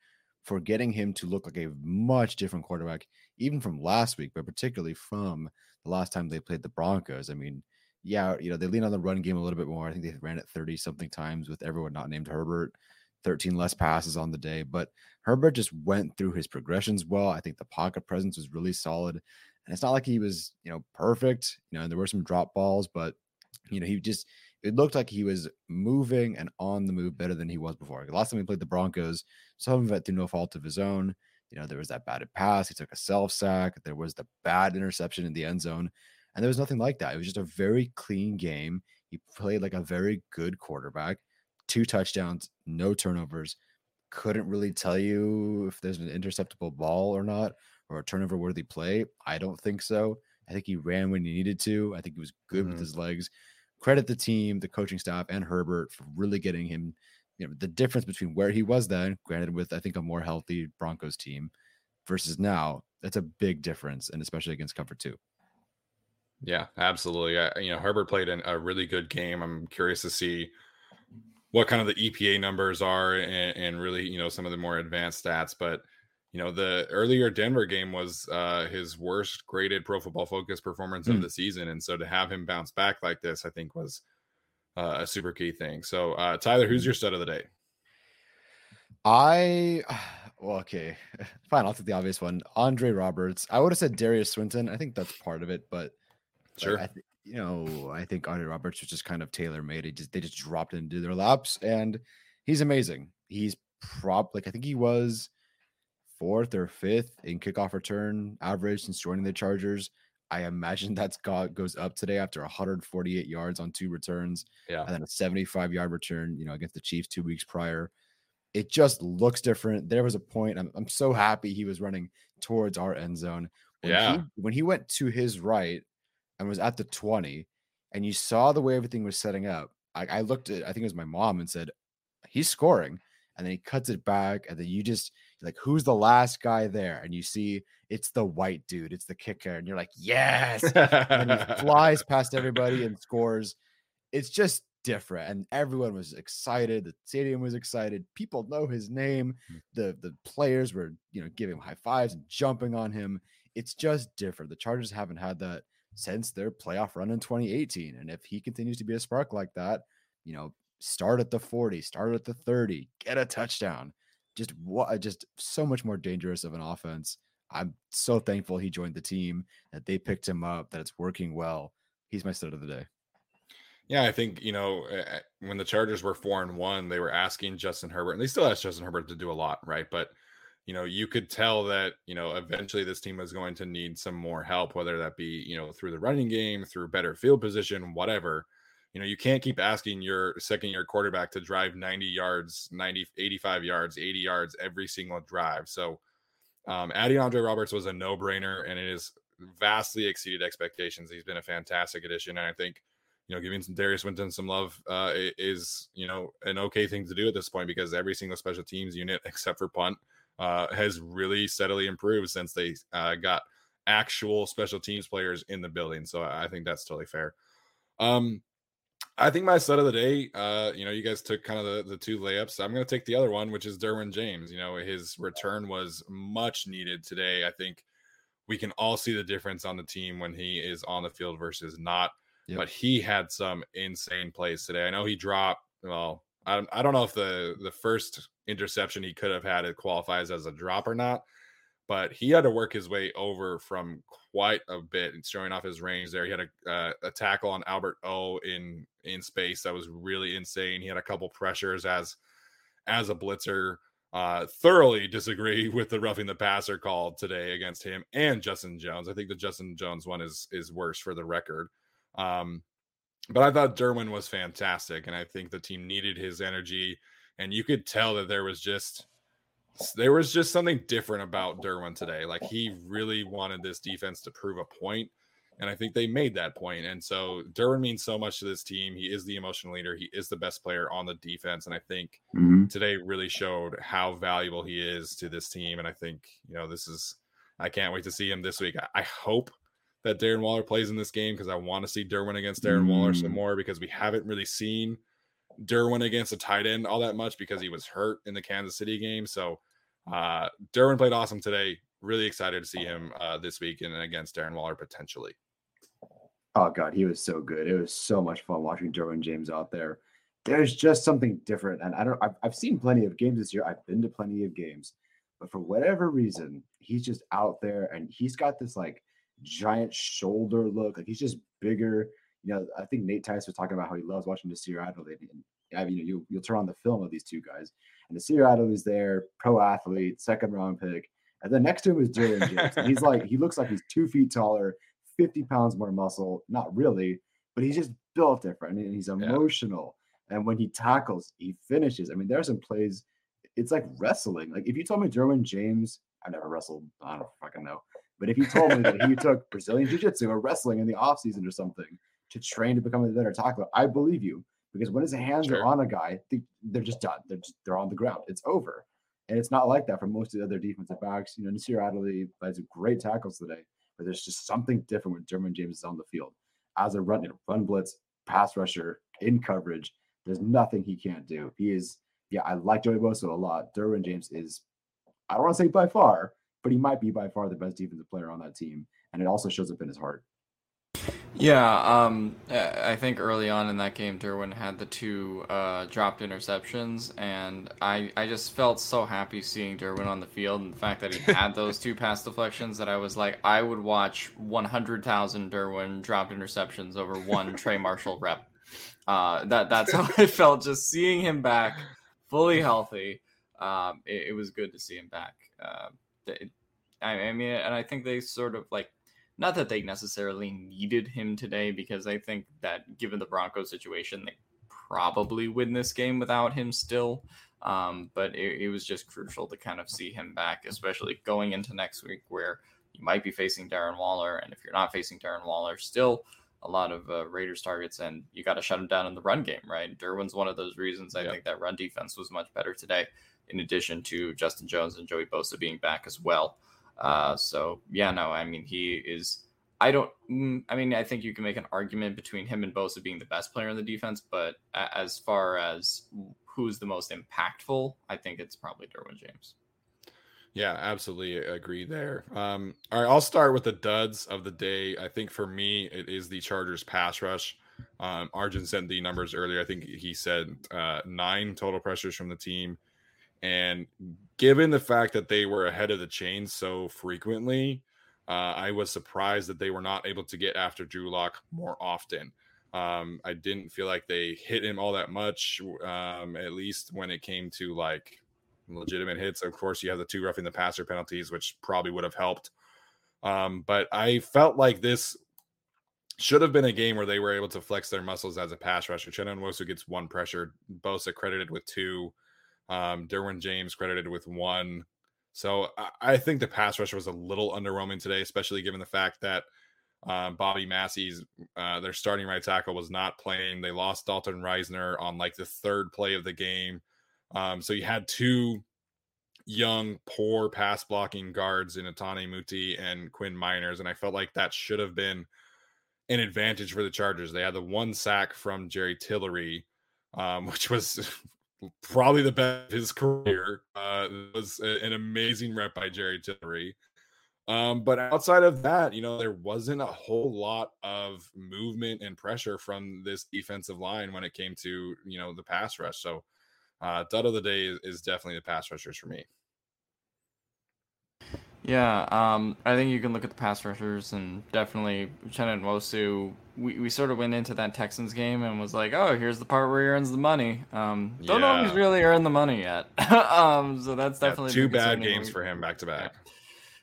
for getting him to look like a much different quarterback, even from last week, but particularly from the last time they played the Broncos. I mean, yeah, you know, they lean on the run game a little bit more. I think they ran it 30 something times with everyone not named Herbert, 13 less passes on the day. But Herbert just went through his progressions well. I think the pocket presence was really solid. And it's not like he was, you know, perfect. You know, there were some drop balls, but you know, he just it looked like he was moving and on the move better than he was before. Last time he played the Broncos, some of it through no fault of his own. You know, there was that batted pass. He took a self sack. There was the bad interception in the end zone. And there was nothing like that. It was just a very clean game. He played like a very good quarterback. Two touchdowns, no turnovers. Couldn't really tell you if there's an interceptable ball or not or a turnover worthy play? I don't think so. I think he ran when he needed to. I think he was good mm-hmm. with his legs. Credit the team, the coaching staff, and Herbert for really getting him. You know the difference between where he was then, granted with I think a more healthy Broncos team, versus now. That's a big difference, and especially against Cover Two. Yeah, absolutely. I, you know, Herbert played an, a really good game. I'm curious to see what kind of the EPA numbers are and, and really, you know, some of the more advanced stats. But you know the earlier denver game was uh his worst graded pro football focus performance mm. of hmm. the season and so to have him bounce back like this i think was uh, a super key thing. So uh tyler who's hmm. your stud of the day? I [sighs] well okay. [laughs] Fine i'll take the obvious one. Andre roberts. I would have said derius swinton. I think that's part of it but sure. Like, th- you know i think andre roberts was just kind of tailor made it just they just dropped into their laps and he's amazing. He's prop like i think he was fourth or fifth in kickoff return average since joining the Chargers. I imagine [laughs] that's got goes up today after 148 yards on two returns. Yeah. And then a 75 yard return, you know, against the Chiefs two weeks prior. It just looks different. There was a point. I'm, I'm so happy he was running towards our end zone. When yeah. He, when he went to his right and was at the 20, and you saw the way everything was setting up, I, I looked at, I think it was my mom and said, he's scoring. And then he cuts it back. And then you just, like who's the last guy there? And you see it's the white dude it's the kicker and you're like yes! And he [laughs] flies past everybody and scores. It's just different and everyone was excited the stadium was excited people know his name mm. the the players were you know giving him high fives and jumping on him. It's just different the chargers haven't had that since their playoff run in 2018 and if he continues to be a spark like that you know start at the 40 start at the 30 get a touchdown just what uh, just so much more dangerous of an offense. I'm so thankful he joined the team that they picked him up, that it's working well. He's my stud of the day. Yeah, I think you know when the Chargers were four and one, they were asking Justin Herbert, and they still asked Justin Herbert to do a lot, right? But you know, you could tell that you know eventually this team is going to need some more help, whether that be you know through the running game, through better field position, whatever you know, you can't keep asking your second year quarterback to drive 90 yards, 90, 85 yards, 80 yards every single drive. So, um, adding Andre Roberts was a no brainer and it has vastly exceeded expectations. He's been a fantastic addition. And I think, you know, giving some Derius Swinton some love uh, is, you know, an okay thing to do at this point because every single special teams unit [laughs] except for punt uh, has really steadily improved since they uh, got actual special teams players in the building. So I think that's totally fair. Um, I think my set of the day, uh, you know, you guys took kind of the, the two layups. I'm going to take the other one, which is Derwin James. You know, his return was much needed today. I think we can all see the difference on the team when he is on the field versus not. Yep. But he had some insane plays today. I know he dropped. Well, I, I don't know if the the first interception he could have had it qualifies as a drop or not but he had to work his way over from quite a bit and showing off his range there. He had a, uh, a tackle on Albert O in in space that was really insane. He had a couple pressures as as a blitzer. uh, thoroughly disagree [laughs] with the roughing the passer call today against him and Justin Jones. I think the Justin Jones one is is worse for the record. Um, but I thought Derwin was fantastic, and I think the team needed his energy. And you could tell that there was just there was just something different about Derwin today. Like he really wanted this defense to prove a point, and I think they made that point. And so Derwin means so much to this team. He is the emotional leader. He is the best player on the defense, and I think mm-hmm. today really showed how valuable he is to this team. And I think you know this is. I can't wait to see him this week. I, I hope that Darren Waller plays in this game because I want to see Derwin against Darren mm. Waller some more because we haven't really seen Derwin against a tight end all that much because he was hurt in the Kansas City game. So uh, Derwin played awesome today. Really excited to see him uh, this week and against Darren Waller potentially. Oh god, he was so good. It was so much fun watching Derwin James out there. There's just something different, and I don't. I've, I've seen plenty of games this year. I've been to plenty of games, but for whatever reason, he's just out there, and he's got this like giant shoulder look. Like he's just bigger. You know, I think Nate Tice was talking about how he loves watching Nasir Adderley. And I mean, you know you'll turn on the film of these two guys, and Nasir is there, pro athlete, second round pick, and then next to him is Derwin James. and he's like, he looks like he's two feet taller, fifty pounds more muscle. Not really, but he's just built different, and he's emotional. Yeah. And when he tackles, he finishes. I mean, there are some plays. It's like wrestling. Like if you told me Derwin James, I never wrestled. I don't fucking know. But if you told me that he [laughs] took Brazilian Jiu Jitsu or wrestling in the off season or something to train to become a better tackler, I believe you because when his hands sure. are on a guy, they, are just done. They're just, they're on the ground. It's over. And it's not like that for most of the other defensive backs. You know, Nasir Adderley plays great tackles today, but there's just something different when Derwin James is on the field. As a run, run blitz, pass rusher, in coverage, there's nothing he can't do. He is, yeah, I like Joey Bosa a lot. Derwin James is, I don't want to say by far, but he might be by far the best defensive player on that team, and it also shows up in his heart. Yeah, um, I think early on in that game, Derwin had the two uh, dropped interceptions, and I, I just felt so happy seeing Derwin on the field, and the fact that he [laughs] had those two pass deflections that I was like, I would watch 100,000 Derwin dropped interceptions over one [laughs] Trey Marshall rep. Uh, that that's how I felt just seeing him back, fully healthy. Um, it, it, was good to see him back. Uh, I, I mean, and I think they sort of like, not that they necessarily needed him today, because I think that given the Broncos situation, they probably win this game without him still. Um, but it, it, was just crucial to kind of see him back, especially going into next week where you might be facing Darren Waller. And if you're not facing Darren Waller, still a lot of uh, Raiders targets, and you got to shut him down in the run game, right? Derwin's one of those reasons I think that run defense was much better today in addition to Justin Jones and Joey Bosa being back as well. Uh, so yeah, no, I mean he is. I don't. Mm, I mean, I think you can make an argument between him and Bosa being the best player in the defense, but as far as who's the most impactful, I think it's probably Derwin James. Yeah, absolutely agree there. Um, all right, I'll start with the duds of the day. I think for me, it is the Chargers pass rush. Um, Arjun sent the numbers earlier. I think he said uh, nine total pressures from the team. And given the fact that they were ahead of the chain so frequently, uh, I was surprised that they were not able to get after Drew Lock more often. Um, I didn't feel like they hit him all that much, um, at least when it came to like legitimate hits. Of course, you have the two roughing the passer penalties, which probably would have helped. Um, but I felt like this should have been a game where they were able to flex their muscles as a pass rusher. Uchenna Nwosu gets one pressure, Bosa credited with two. Um, Derwin James credited with one. So I, I, think the pass rush was a little underwhelming today, especially given the fact that um, Bobby Massie's uh, their starting right tackle was not playing. They lost Dalton Risner on like the third play of the game. Um, so you had two young, poor pass blocking guards in Netane Muti and Quinn Meinerz, and I felt like that should have been an advantage for the Chargers. They had the one sack from Jerry Tillery, um, [laughs] which was probably the best of his career. Uh, was a, an amazing rep by Jerry Tillery. Um, but outside of that, you know, there wasn't a whole lot of movement and pressure from this defensive line when it came to, you know, the pass rush. So, uh, dud of the day is, is definitely the pass rushers for me. Yeah, um, I think you can look at the pass rushers and definitely Uchenna Nwosu. We, we sort of went into that Texans game and was like, oh, here's the part where he earns the money. Um, don't know if he's really earned the money yet. [laughs] um, so that's Yeah, definitely two bad games when- for him back to back.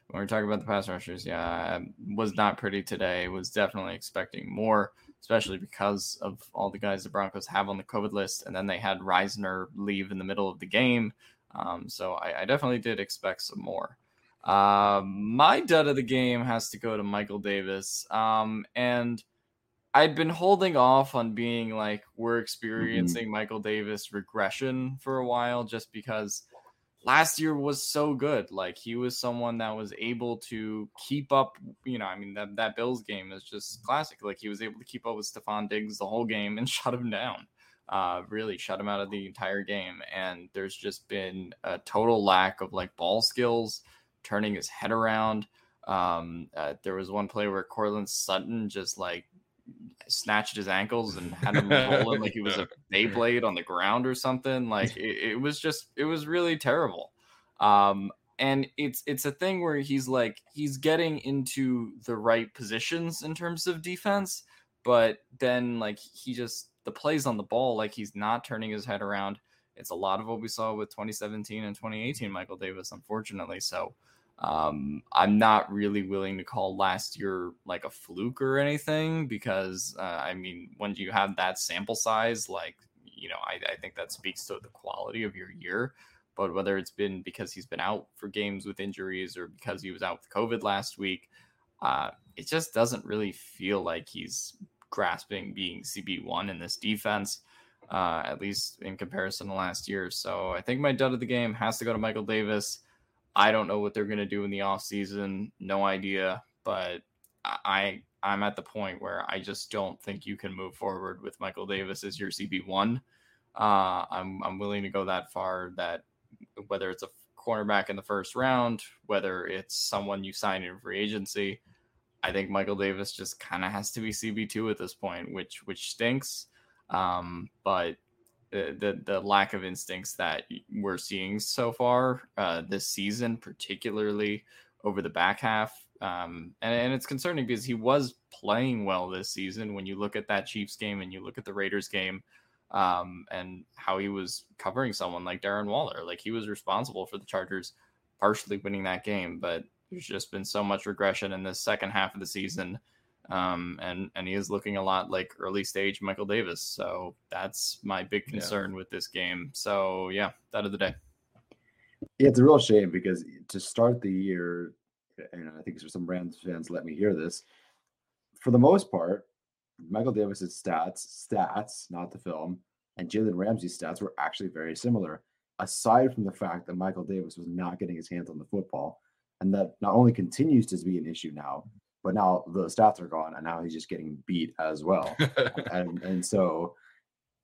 when we're talking about the pass rushers, yeah, was not pretty today. Was definitely expecting more, especially because of all the guys the Broncos have on the COVID list, and then they had Risner leave in the middle of the game. Um, so I, I definitely did expect some more. Um, my dud of the game has to go to Michael Davis, um, and I'd been holding off on being like we're experiencing Michael Davis regression for a while, just because last year was so good. Like he was someone that was able to keep up. You know, I mean that that Bills game is just classic. Like he was able to keep up with Stefon Diggs the whole game and [laughs] shut him down. Uh, really shut him out of the entire game. And there's just been a total lack of like ball skills, turning his head around. Um, uh, there was one play where Courtland Sutton just like snatched his ankles and had him rolling like he was a [laughs] Beyblade on the ground or something. Like it, it was just, it was really terrible. Um, and it's it's a thing where he's like he's getting into the right positions in terms of defense, but then like he just the plays on the ball, like he's not turning his head around. It's a lot of what we saw with 2017 and 2018 Michael Davis, unfortunately. So um, I'm not really willing to call last year like a fluke or anything because uh, I mean, when you have that sample size, like you know, I, I think that speaks to the quality of your year. But whether it's been because he's been out for games with injuries or because he was out with COVID last week, uh, it just doesn't really feel like he's grasping being CB one in this defense. Uh, at least in comparison to last year. So I think my dud of the game has to go to Michael Davis. I don't know what they're going to do in the offseason. No idea. But I I'm at the point where I just don't think you can move forward with Michael Davis as your CB one. Uh, I'm I'm willing to go that far that whether it's a cornerback in the first round, whether it's someone you sign in free agency, I think Michael Davis just kind of has to be CB two at this point, which which stinks. Um, but the, the the lack of instincts that we're seeing so far uh, this season, particularly over the back half, um, and, and it's concerning because he was playing well this season. When you look at that Chiefs game and you look at the Raiders game, um, and how he was covering someone like Darren Waller, like he was responsible for the Chargers partially winning that game, but there's just been so much regression in this second half of the season. Um, and and he is looking a lot like early stage Michael Davis. So that's my big Yeah. concern with this game. So yeah, that of the day. Yeah, it's a real shame because to start the year, and I think some Rams fans let me hear this. For the most part, Michael Davis's stats, stats, not the film, and Jalen Ramsey's stats were actually very similar. Aside from the fact that Michael Davis was not getting his hands on the football, and that not only continues to be an issue now, but now the stats are gone, and now he's just getting beat as well [laughs] and and so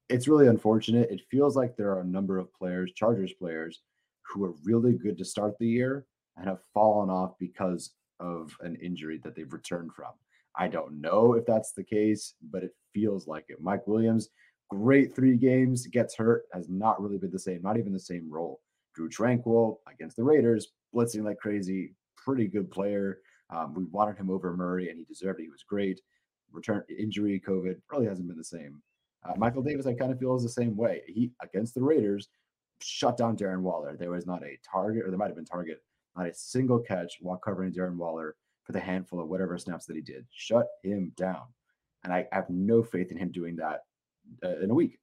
it's really unfortunate. It feels like there are a number of players, Chargers players, who are really good to start the year and have fallen off because of an injury that they've returned from. I don't know if that's the case, but it feels like it. Mike Williams, great three games, gets hurt, has not really been the same, not even the same role. Drue Tranquill against the Raiders, blitzing like crazy, pretty good player. Um, we wanted him over Murray, and he deserved it. He was great. Return injury, COVID really hasn't been the same. Uh, Michael Davis, I kind of feel is the same way. He against the Raiders shut down Darren Waller. There was not a target, or there might have been target, not a single catch while covering Darren Waller for the handful of whatever snaps that he did. Shut him down, and I have no faith in him doing that uh, in a week.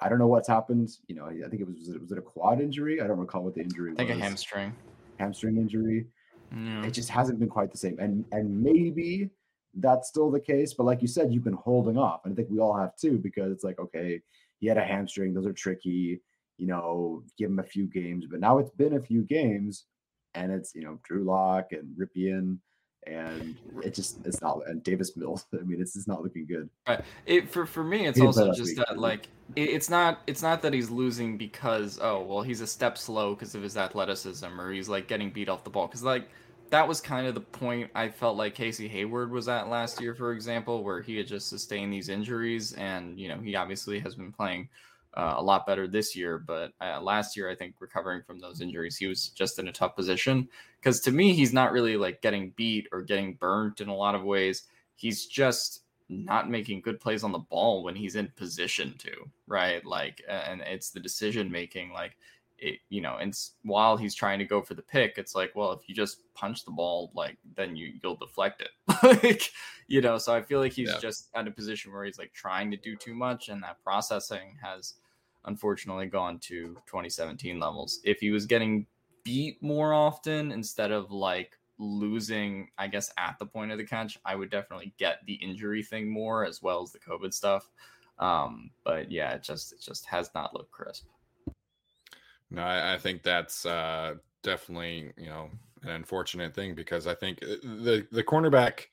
I don't know what's happened. You know, I think it was was it, was it a quad injury? I don't recall what the injury I think a hamstring. hamstring injury Yeah. it just hasn't been quite the same. And and maybe that's still the case, but like you said, you've been holding off. And I think we all have too, because it's like, okay, he had a hamstring, those are tricky, you know, give him a few games. But now it's been a few games, and it's you know, Drew Lock and Rypien, and it just it's not and Davis Mills. [laughs] I mean, it's just not looking good. Right. It for for me, it's He also just that he? like it, it's not it's not that he's losing because oh well he's a step slow because of his athleticism or he's like getting beat off the ball because like that was kind of the point I felt like Casey Hayward was at last year, for example, where he had just sustained these injuries and you know he obviously has been playing uh, a lot better this year. But uh, last year, I think recovering from those injuries, he was just in a tough position. Because to me, he's not really like getting beat or getting burnt in a lot of ways. He's just not making good plays on the ball when he's in position to, right? Like, and it's the decision making. Like, it, you know, and while he's trying to go for the pick, it's like, well, if you just punch the ball, like then you you'll deflect it, [laughs] like you know. So I feel like he's yeah. just at a position where he's like trying to do too much, and that processing has unfortunately gone to 2017 levels. If he was getting beat more often instead of like losing, I guess at the point of the catch, I would definitely get the injury thing more as well as the COVID stuff. Um, but yeah, it just it just has not looked crisp. No, I, I think that's uh, definitely you know an unfortunate thing because I think uh, the the cornerback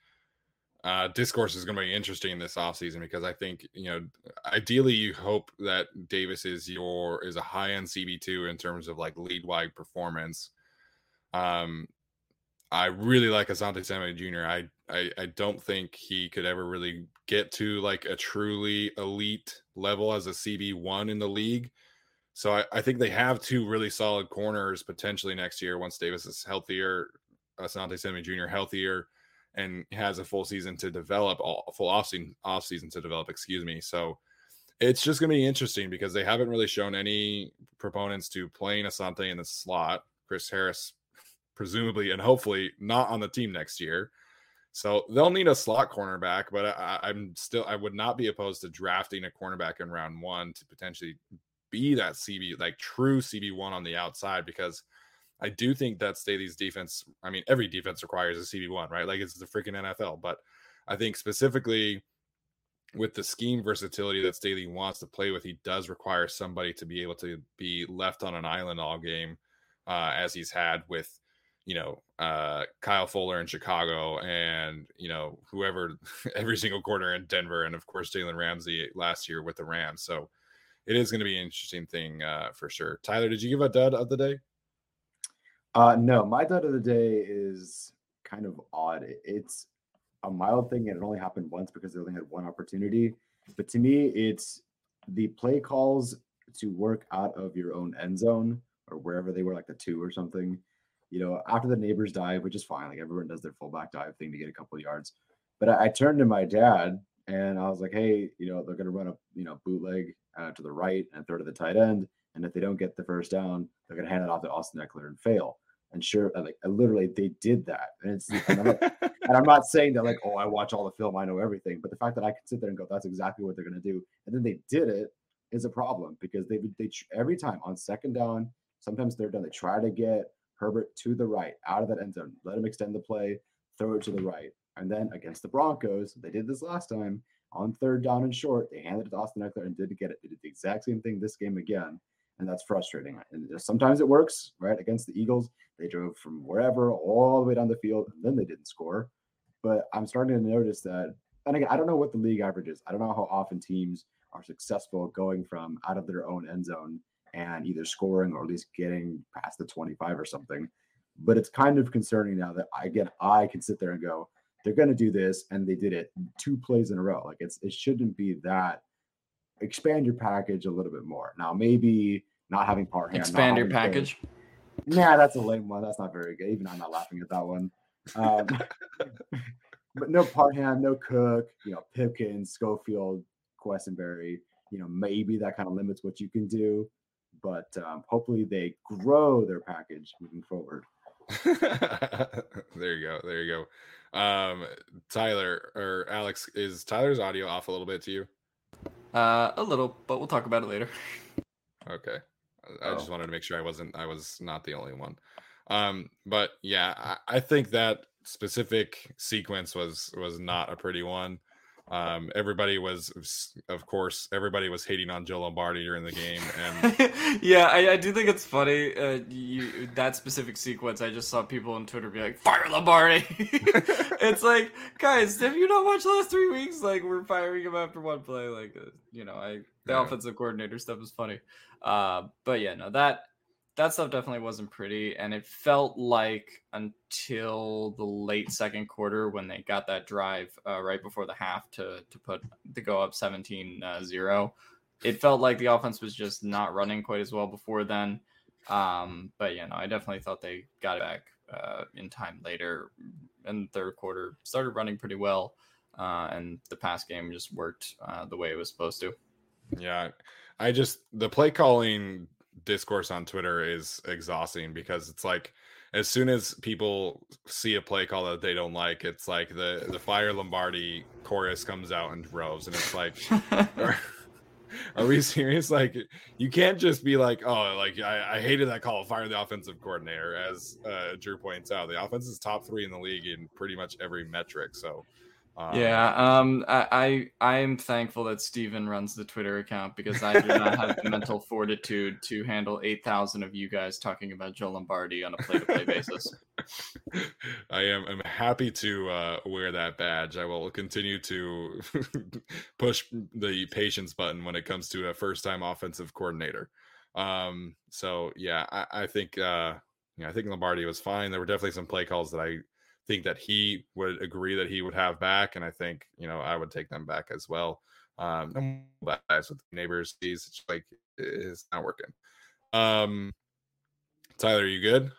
uh, discourse is going to be interesting this offseason because I think you know ideally you hope that Davis is your is a high end CB two in terms of like lead wide performance. Um, I really like Asante Samuel Jr. I, I I don't think he could ever really get to like a truly elite level as a CB one in the league. So I, I think they have two really solid corners potentially next year once Davis is healthier, Asante Samuel Jr. healthier, and has a full season to develop, all full off season off season to develop. Excuse me. So it's just going to be interesting because they haven't really shown any proponents to playing Asante in the slot. Chris Harris, presumably and hopefully not on the team next year. So they'll need a slot cornerback, but I, am still I would not be opposed to drafting a cornerback in round one to potentially be that CB, like true CB1 on the outside, because I do think that Staley's defense, I mean, every defense requires a CB1, right? Like it's the freaking NFL. But I think specifically with the scheme versatility that Staley wants to play with, he does require somebody to be able to be left on an island all game, uh, as he's had with, you know, uh, Kyle Fuller in Chicago and, you know, whoever, [laughs] every single corner in Denver. And of course, Jalen Ramsey last year with the Rams. So, it is going to be an interesting thing uh, for sure. Tyler, did you give a dud of the day? Uh, no, my dud of the day is kind of odd. It's a mild thing, and it only happened once because they only had one opportunity. But to me, it's the play calls to work out of your own end zone or wherever they were, like the two or something. You know, after the Nabers dive, which is fine. Like everyone does their fullback dive thing to get a couple yards. But I, I turned to my dad and I was like, hey, you know, they're going to run a, you know, bootleg uh, to the right and throw to the tight end. And if they don't get the first down, they're going to hand it off to Austin Ekeler and fail. And sure, like literally, they did that. And it's, and I'm, [laughs] and I'm not saying that like, oh, I watch all the film, I know everything. But the fact that I can sit there and go, that's exactly what they're going to do, and then they did it is a problem because they they every time on second down, sometimes third down, they try to get Herbert to the right, out of that end zone, let him extend the play, throw it to the right. And then against the Broncos, they did this last time on third down and short. They handed it to Austin Ekeler and didn't get it. They did the exact same thing this game again. And that's frustrating. And sometimes it works, right? Against the Eagles, they drove from wherever all the way down the field and then they didn't score. But I'm starting to notice that. And again, I don't know what the league average is. I don't know how often teams are successful going from out of their own end zone and either scoring or at least getting past the 25 or something. But it's kind of concerning now that again, I can sit there and go, they're going to do this and they did it two plays in a row. Like it's it shouldn't be that. Expand your package a little bit more. Now maybe not having Parham expand your package? Yeah that's a lame one. That's not very good. Even i'm not laughing at that one. Um, [laughs] but no Parham no cook you know pipkins schofield quessenberry you know maybe that kind of limits what you can do. But um, hopefully they grow their package moving forward [laughs] there you go there you go um, Tyler or Alex, is Tyler's audio off a little bit to you? Uh, a little, but we'll talk about it later. okay. I oh. just wanted to make sure I wasn't, I was not the only one. Um, but yeah, I, I think that specific sequence was was not a pretty one. Um, everybody was, of course, everybody was hating on Joe Lombardi during the game, and [laughs] yeah, I, I, do think it's funny. Uh, you that specific sequence, I just saw people on Twitter be like, "Fire Lombardi!" [laughs] it's like, guys, have you don't watched the last three weeks? Like, we're firing him after one play. Like, uh, you know, I the yeah. offensive coordinator stuff is funny. Uh, but yeah, no, that that stuff definitely wasn't pretty. And it felt like until the late second quarter when they got that drive uh, right before the half to, to put to go up 17 uh, 0, it felt like the offense was just not running quite as well before then. Um, but yeah, no, I definitely thought they got it back uh, in time later in the third quarter. Started running pretty well, uh, and the pass game just worked uh, the way it was supposed to. Yeah, I just the play calling discourse on Twitter is exhausting because it's like as soon as people see a play call that they don't like, it's like the the Fire Lombardi chorus comes out in droves, and it's like, are, [laughs] [laughs] are, we serious? Like, you can't just be like, oh, like I, I hated that call, fire the offensive coordinator. As uh, Drew points out, the offense is top three in the league in pretty much every metric. So um, yeah, um, I, I am thankful that Steven runs the Twitter account because I do not have the mental fortitude to handle eight thousand of you guys talking about Joe Lombardi on a play-to-play basis. [laughs] I am I'm happy to uh, wear that badge. I will continue to [laughs] push the patience button when it comes to a first-time offensive coordinator. Um, so yeah, I, I think uh, yeah, I think Lombardi was fine. There were definitely some play calls that I think that he would agree that he would have back, and I think you know I would take them back as well. Um, guys with Nabers, these it's like it's not working. Um, Tyler, are you good?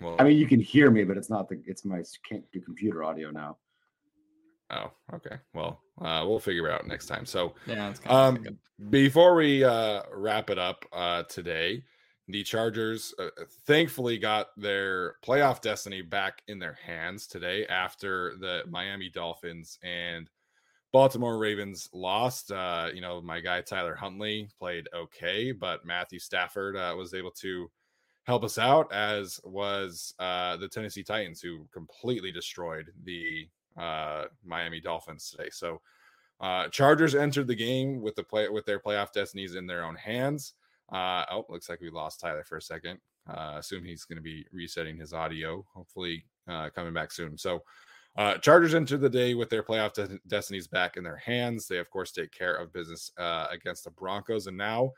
Well, I mean, you can hear me, but it's not the it's my can't do computer audio now. Oh, okay. Well, uh, we'll figure it out next time. So, yeah, um, before we uh, wrap it up uh, today, the Chargers uh, uh, thankfully got their playoff destiny back in their hands today after the Miami Dolphins and Baltimore Ravens lost. Uh, you know, my guy Tyler Huntley played okay, but Matthew Stafford uh, was able to help us out, as was uh, the Tennessee Titans, who completely destroyed the uh, Miami Dolphins today. So, Chargers entered the game with the play with their playoff destinies in their own hands. Uh, oh, looks like we lost Tyler for a second. Uh, assume he's going to be resetting his audio. Hopefully, uh, coming back soon. So, uh, Chargers enter the day with their playoff de- destinies back in their hands. They, of course, take care of business uh, against the Broncos, and now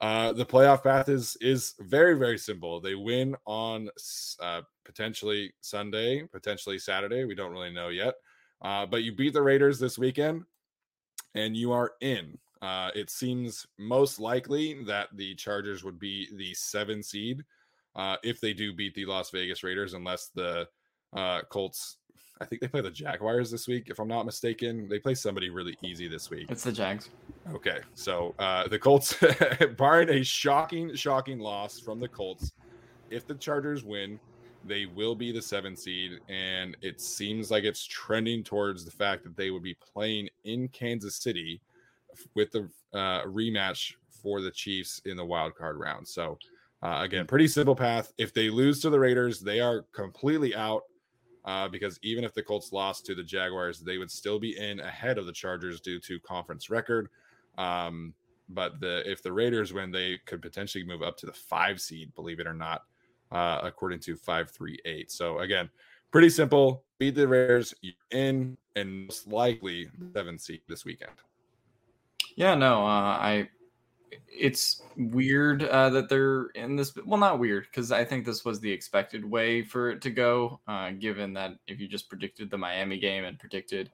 uh, the playoff path is is very very simple. They win on uh, potentially Sunday, potentially Saturday. We don't really know yet, uh, but you beat the Raiders this weekend, and you are in. Uh, it seems most likely that the Chargers would be the seven seed uh, if they do beat the Las Vegas Raiders, unless the uh, Colts. I think they play the Jaguars this week, if I'm not mistaken. They play somebody really easy this week. It's the Jags. Okay, so uh, the Colts, [laughs] barring a shocking, shocking loss from the Colts, if the Chargers win, they will be the seven seed, and it seems like it's trending towards the fact that they would be playing in Kansas City with the uh, rematch for the Chiefs in the wild card round. So uh, again, pretty simple path. If they lose to the Raiders, they are completely out. Uh, because even if the Colts lost to the Jaguars, they would still be in ahead of the Chargers due to conference record. Um, but the if the Raiders win, they could potentially move up to the five seed, believe it or not, uh, according to five three eight. So again, pretty simple. Beat the Raiders, you're in, and most likely seven seed this weekend. Yeah, no, uh, I. It's weird uh, that they're in this. Well, not weird because I think this was the expected way for it to go. Uh, given that if you just predicted the Miami game and predicted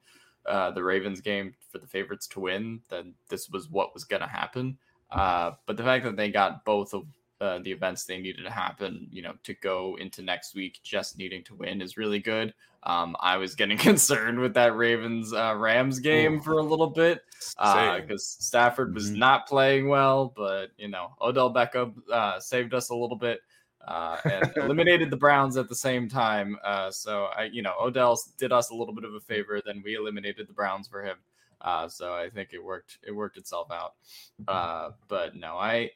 uh, the Ravens game for the favorites to win, then this was what was going to happen. Uh, but the fact that they got both of uh, the events they needed to happen, you know, to go into next week just needing to win is really good. Um, I was getting [laughs] concerned with that Ravens uh, Rams game Ooh. for a little bit because uh, Stafford was mm-hmm. not playing well, but you know, Odell Beckham uh, saved us a little bit. Uh, and [laughs] eliminated the Browns at the same time. Uh, so I, you know, Odell did us a little bit of a favor. Then we eliminated the Browns for him. so I think it worked. It worked itself out. Mm-hmm. but no, I,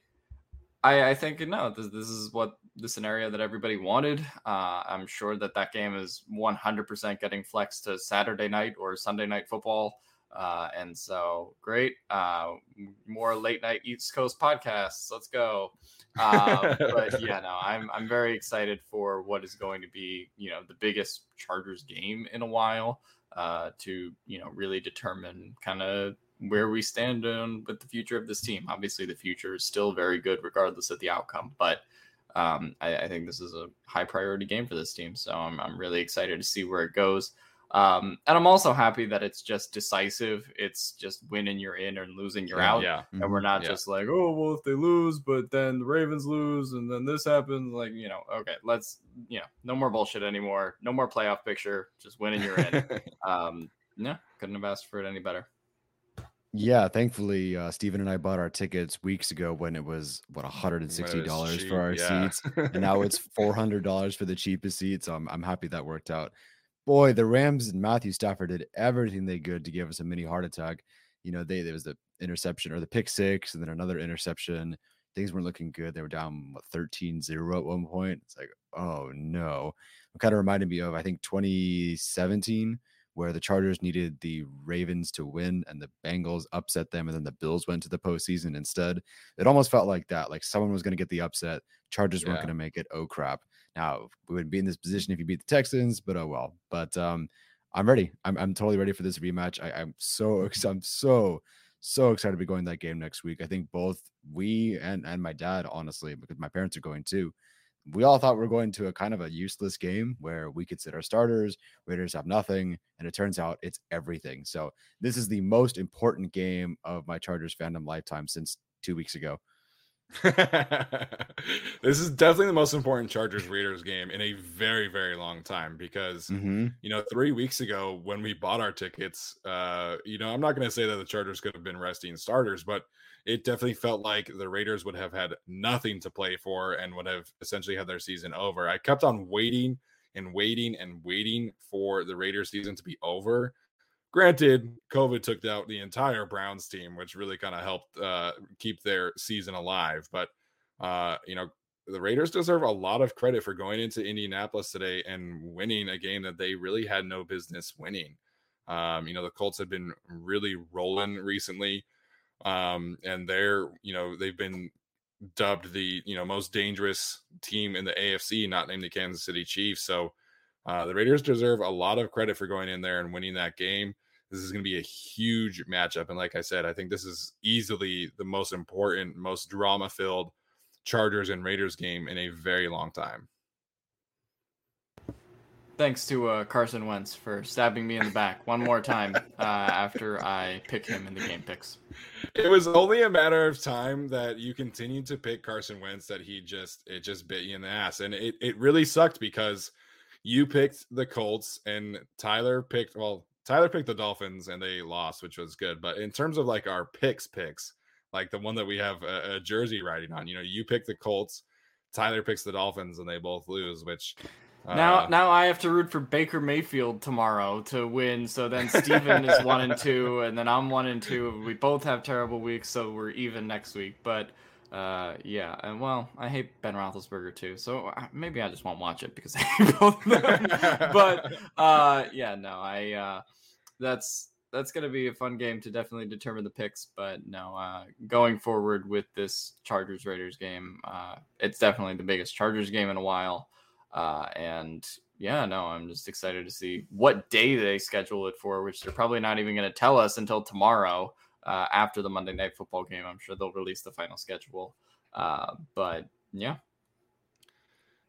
I, I think no. This, this is what the scenario that everybody wanted. Uh, I'm sure that that game is 100% getting flexed to Saturday night or Sunday night football. Uh, and so great. Uh, more late night East Coast podcasts. Let's go. Uh, but [laughs] yeah, no, I'm I'm very excited for what is going to be you know the biggest Chargers game in a while. Uh, to you know really determine kind of where we stand on with the future of this team. Obviously, the future is still very good regardless of the outcome, but um, I, I, think this is a high priority game for this team. So I'm, I'm really excited to see where it goes. Um, and I'm also happy that it's just decisive. It's just winning you're in and losing you're out. Yeah. And we're not Yeah. just like, oh well, if they lose, but then the Ravens lose, and then this happens. Like, you know, okay, let's, you know, no more bullshit anymore. No more playoff picture. Just winning you're in. [laughs] um, no, couldn't have asked for it any better. Yeah, thankfully, uh, Steven and I bought our tickets weeks ago when it was what $160 Well, for our yeah. seats. and [laughs] now it's four hundred dollars for the cheapest seat. So I'm I'm happy that worked out. Boy, the Rams and Matthew Stafford did everything they could to give us a mini heart attack. You know, they there was the interception or the pick six, and then another interception. Things weren't looking good. They were down what, 13-0 at one point. It's like, oh no. It kind of reminded me of I think 2017 where the Chargers needed the Ravens to win and the Bengals upset them, and then the Bills went to the postseason instead. It almost felt like that. Like someone was going to get the upset. Chargers weren't going to make it. Oh crap! Now we wouldn't be in this position if you beat the Texans, but oh well. But um, I'm ready. I'm I'm totally ready for this rematch. I, I'm so I'm so so excited to be going to that game next week. I think both we and and my dad, honestly, because my parents are going too. We all thought we are going to a kind of a useless game where we could sit our starters, Raiders have nothing, and it turns out it's everything. So this is the most important game of my Chargers fandom lifetime since two weeks ago. [laughs] this is definitely the most important Chargers Raiders game in a very, very long time because Mm-hmm. you know, three weeks ago when we bought our tickets, uh, you know, I'm not going to say that the Chargers could have been resting starters, but it definitely felt like the Raiders would have had nothing to play for and would have essentially had their season over. I kept on waiting and waiting and waiting for the Raiders season to be over. Granted, COVID took out the entire Browns team, which really kind of helped uh, keep their season alive. But uh, you know, the Raiders deserve a lot of credit for going into Indianapolis today and winning a game that they really had no business winning. Um, you know, the Colts have been really rolling recently. Um, and they're, you know, they've been dubbed the, you know, most dangerous team in the AFC, not named the Kansas City Chiefs. So uh, the Raiders deserve a lot of credit for going in there and winning that game. This is going to be a huge matchup. And like I said, I think this is easily the most important, most drama filled Chargers and Raiders game in a very long time. Thanks to uh, Carson Wentz for stabbing me in the back one more time uh, after I pick him in the game picks. It was only a matter of time that you continued to pick Carson Wentz that he just it just bit you in the ass. And it, it really sucked because you picked the Colts and Tyler picked well, Tyler picked the Dolphins and they lost, which was good. But in terms of like our picks picks, like the one that we have a, a jersey riding on, you know, you pick the Colts, Tyler picks the Dolphins and they both lose, which Now, uh, now I have to root for Baker Mayfield tomorrow to win. So then Steven is one and two, [laughs] and then I'm one and two. We both have terrible weeks, so we're even next week. But uh, yeah, and well, I hate Ben Roethlisberger too, so uh, maybe I just won't watch it because [laughs] I hate both of them. [laughs] but uh, yeah, no, I uh, that's that's gonna be a fun game to definitely determine the picks. But no, uh, going forward with this Chargers Raiders game, uh, it's definitely the biggest Chargers game in a while. Uh, and yeah, no, I'm just excited to see what day they schedule it for, which they're probably not even going to tell us until tomorrow uh, after the Monday Night Football game. I'm sure they'll release the final schedule. Uh, but yeah,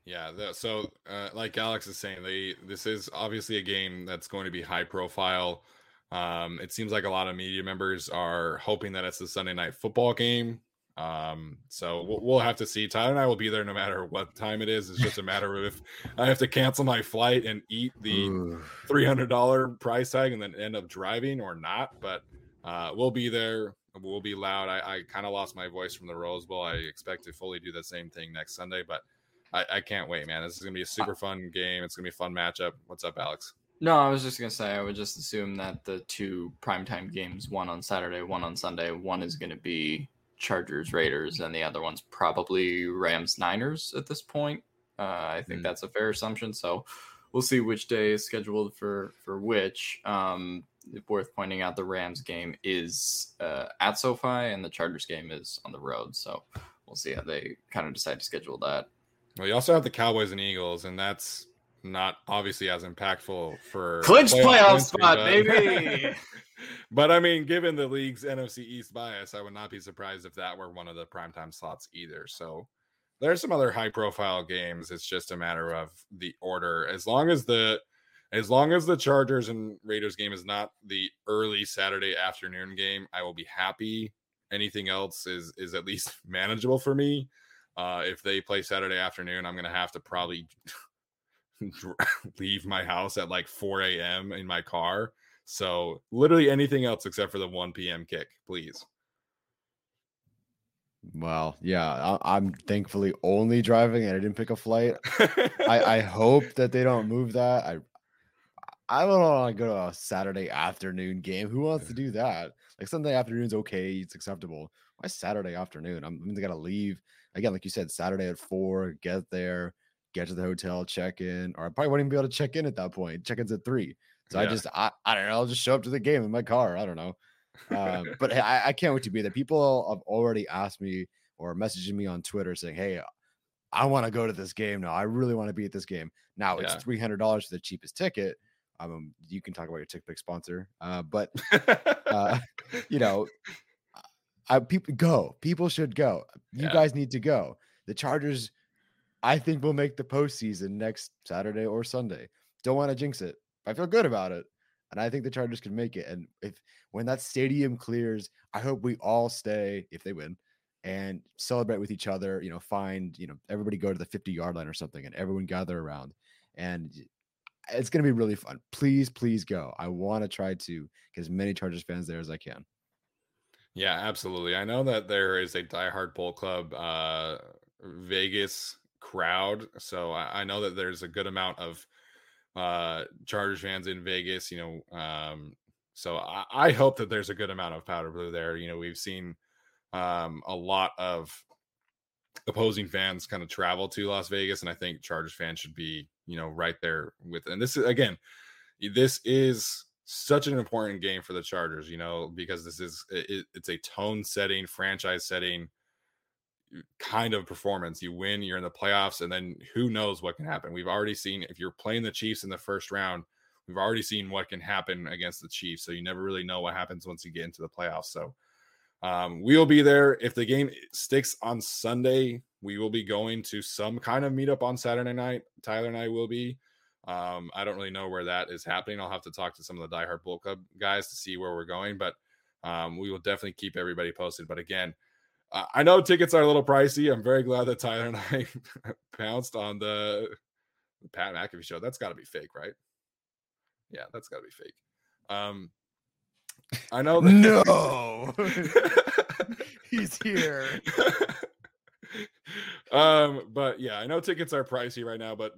Yeah, the, so uh, like Alex is saying, they this is obviously a game that's going to be high profile. Um, it seems like a lot of media members are hoping that it's the Sunday night football game. Um, so we'll, we'll have to see. Tyler and I will be there no matter what time it is. It's just a matter of if I have to cancel my flight and eat the three hundred dollar price tag and then end up driving or not. But uh, we'll be there. We'll be loud. I, I kind of lost my voice from the Rose Bowl. I expect to fully do the same thing next Sunday, but I, I can't wait, man. This is gonna be a super fun game. It's gonna be a fun matchup. What's up, Alex? no, I was just going to say, I would just assume that the two primetime games, one on Saturday, one on Sunday, one is going to be Chargers Raiders, and the other one's probably Rams Niners at this point. Uh, I think Mm. that's a fair assumption. So we'll see which day is scheduled for for which. Um, worth pointing out, the Rams game is uh, at SoFi, and the Chargers game is on the road. So we'll see how they kind of decide to schedule that. Well, you also have the Cowboys and Eagles, and that's not obviously as impactful for Clinch playoff entry, spot, but- baby! [laughs] but I mean, given the league's NFC East bias, I would not be surprised if that were one of the primetime slots either. So there's some other high profile games. It's just a matter of the order. As long as the as long as the Chargers and Raiders game is not the early Saturday afternoon game, I will be happy. Anything else is is at least [laughs] manageable for me. Uh, if they play Saturday afternoon, I'm gonna have to probably [laughs] leave my house at like 4 a.m. in my car. So literally anything else except for the 1 p.m. kick, please. Well, yeah, I, am thankfully only driving and I didn't pick a flight. [laughs] I, I hope that they don't move that. I I don't want to go to a Saturday afternoon game. Who wants to do that? Like Sunday afternoon's okay, it's acceptable. Why Saturday afternoon? I'm, I'm gonna leave again, like you said, Saturday at four, get there, get to the hotel, check in, or I probably wouldn't even be able to check in at that point. Check in's at three. So yeah. I just I, I don't know, I'll just show up to the game in my car. I don't know. Um, [laughs] but I, I can't wait to be there. People have already asked me or messaging me on Twitter saying, Hey, I want to go to this game now. I really want to be at this game. Now yeah. it's three hundred dollars for the cheapest ticket. Um, you can talk about your TickPick sponsor, uh, but uh, [laughs] [laughs] you know, I people go. People should go. You yeah. guys need to go. The Chargers, I think, we'll make the postseason next Saturday or Sunday. Don't want to jinx it. I feel good about it, and I think the Chargers can make it. And if when that stadium clears, I hope we all stay if they win and celebrate with each other. You know, find you know everybody go to the fifty yard line or something, and everyone gather around. And it's going to be really fun. Please, please go. I want to try to get as many Chargers fans there as I can. Yeah, absolutely. I know that there is a diehard Bowl Club uh, Vegas crowd, so I, I, know that there's a good amount of uh, Chargers fans in Vegas. You know, um, so I, I, hope that there's a good amount of powder blue there. You know, we've seen um, a lot of opposing fans kind of travel to Las Vegas, and I think Chargers fans should be you know right there with. And this is again, this is such an important game for the Chargers, you know, because this is it, it's a tone setting, franchise setting kind of performance. You win, you're in the playoffs, and then who knows what can happen. We've already seen if you're playing the Chiefs in the first round, we've already seen what can happen against the Chiefs. So you never really know what happens once you get into the playoffs. So um, we'll be there. If the game sticks on Sunday, we will be going to some kind of meetup on Saturday night. Tyler and I will be. Um, I don't really know where that is happening. I'll have to talk to some of the diehard Bull Club guys to see where we're going, but um, we will definitely keep everybody posted. But again, I know tickets are a little pricey. I'm very glad that Tyler and [laughs] I pounced on the Pat McAfee show. That's got to be fake, right? Yeah, that's got to be fake. Um, I know that. No, [laughs] [laughs] he's here. um, but yeah, I know tickets are pricey right now, but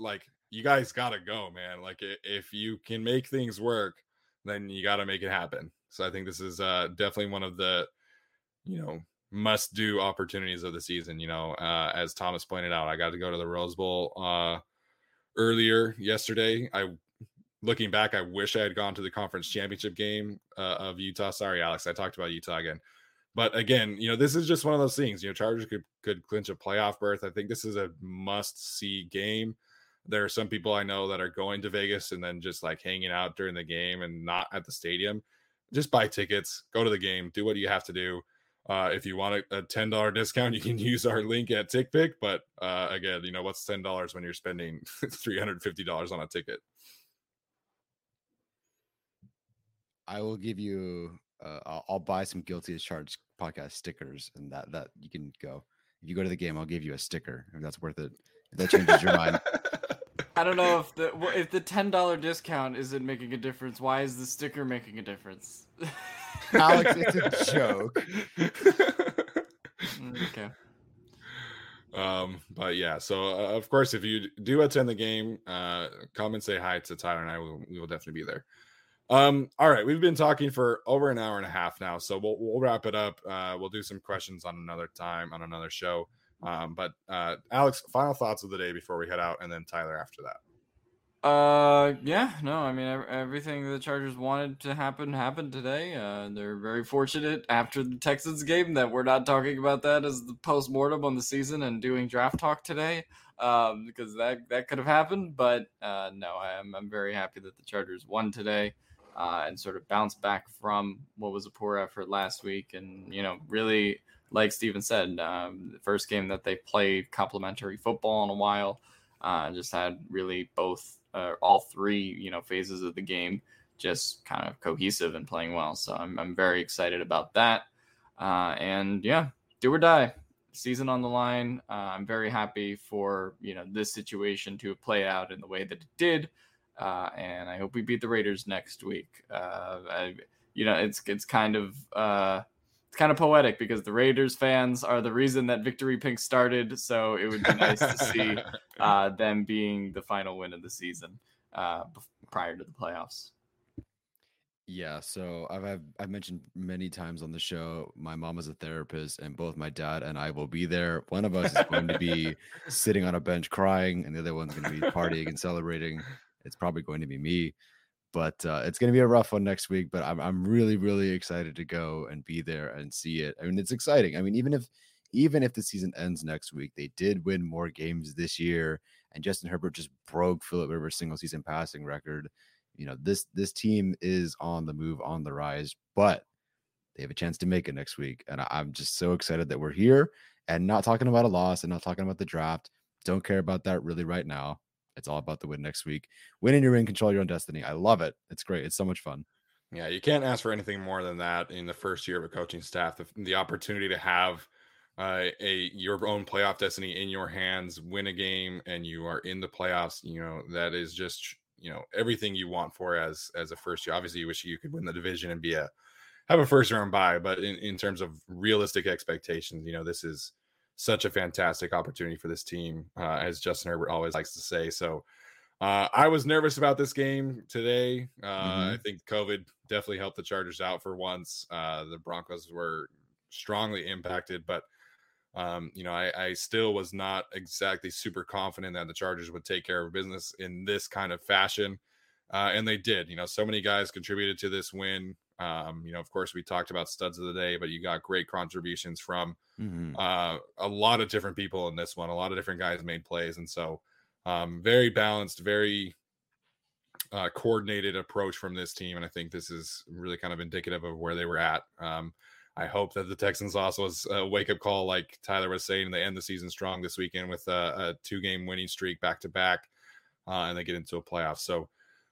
like you guys got to go, man. Like if you can make things work, then you got to make it happen. So I think this is uh, definitely one of the, you know, must do opportunities of the season. You know, uh, as Thomas pointed out, I got to go to the Rose Bowl uh, earlier yesterday. I, looking back, I wish I had gone to the conference championship game uh, of Utah. Sorry, Alex, I talked about Utah again. But again, you know, this is just one of those things. You know, Chargers could could clinch a playoff berth. I think this is a must see game there are some people I know that are going to Vegas and then just like hanging out during the game and not at the stadium. Just buy tickets, go to the game, do what you have to do. Uh, if you want a, a ten dollar discount, [laughs] you can use our link at TickPick. But uh, again, you know what's ten dollars when you're spending [laughs] three hundred fifty dollars on a ticket. I will give you. Uh, I'll, I'll, buy some guilty as charged podcast stickers, and that that you can go. If you go to the game, I'll give you a sticker if that's worth it. If that changes your mind. [laughs] I don't know if the if the ten dollar discount isn't making a difference. Why is the sticker making a difference? [laughs] Alex, it's a joke. [laughs] Okay. Um, but yeah, so uh, of course, if you do attend the game, uh, come and say hi to Tyler and I. Will, we will definitely be there. Um, all right, we've been talking for over an hour and a half now, so we'll we'll wrap it up. Uh, we'll do some questions on another time on another show. Um, but uh, Alex, final thoughts of the day before we head out, and then Tyler after that. Uh, yeah, no, I mean everything the Chargers wanted to happen happened today. Uh, they're very fortunate after the Texans game that we're not talking about that as the post mortem on the season and doing draft talk today, um, because that that could have happened. But uh, no, I'm I'm very happy that the Chargers won today. Uh, and sort of bounced back from what was a poor effort last week, and you know, really like Steven said, um, the first game that they played complementary football in a while. Uh, just had really both uh, all three you know phases of the game just kind of cohesive and playing well. So I'm I'm very excited about that. Uh, and yeah, do or die season on the line. Uh, I'm very happy for you know this situation to play out in the way that it did, uh, and I hope we beat the Raiders next week. Uh, I, you know, it's it's kind of it's kind of poetic because the Raiders fans are the reason that Victory Pink started. So it would be nice to see [laughs] uh, them being the final win of the season uh, prior to the playoffs. Yeah, so I've, I've I've mentioned many times on the show. My mom is a therapist, and both my dad and I will be there. One of us is going to be [laughs] sitting on a bench crying, and the other one's going to be partying and celebrating. It's probably going to be me, but uh, it's going to be a rough one next week. But I'm I'm really really excited to go and be there and see it. I mean, it's exciting. I mean, even if even if the season ends next week, they did win more games this year, and Justin Herbert just broke Philip Rivers' single season passing record you know this this team is on the move on the rise but they have a chance to make it next week and i'm just so excited that we're here and not talking about a loss and not talking about the draft don't care about that really right now it's all about the win next week. Winning your ring control your own destiny. I love it. It's great. It's so much fun. Yeah you can't ask for anything more than that in the first year of a coaching staff the, the opportunity to have uh, a your own playoff destiny in your hands win a game and you are in the playoffs you know that is just you know everything you want for as as a first year. Obviously, you wish you could win the division and be a have a first round bye, but in, in terms of realistic expectations, you know this is such a fantastic opportunity for this team, uh, as Justin Herbert always likes to say. So. Uh, I was nervous about this game today. Uh, mm-hmm. I think COVID definitely helped the Chargers out for once. Uh, the Broncos were strongly impacted, but um, you know, I, I, still was not exactly super confident that the Chargers would take care of business in this kind of fashion. Uh, and they did. You know, so many guys contributed to this win. Um, you know, of course, we talked about studs of the day, but you got great contributions from mm-hmm. uh, a lot of different people in this one. A lot of different guys made plays. And so, um, very balanced, very uh, coordinated approach from this team. And I think this is really kind of indicative of where they were at. Um, I hope that the Texans also was a wake up call, like Tyler was saying, they end the season strong this weekend with a, a two game winning streak back to back, and they get into a playoff. So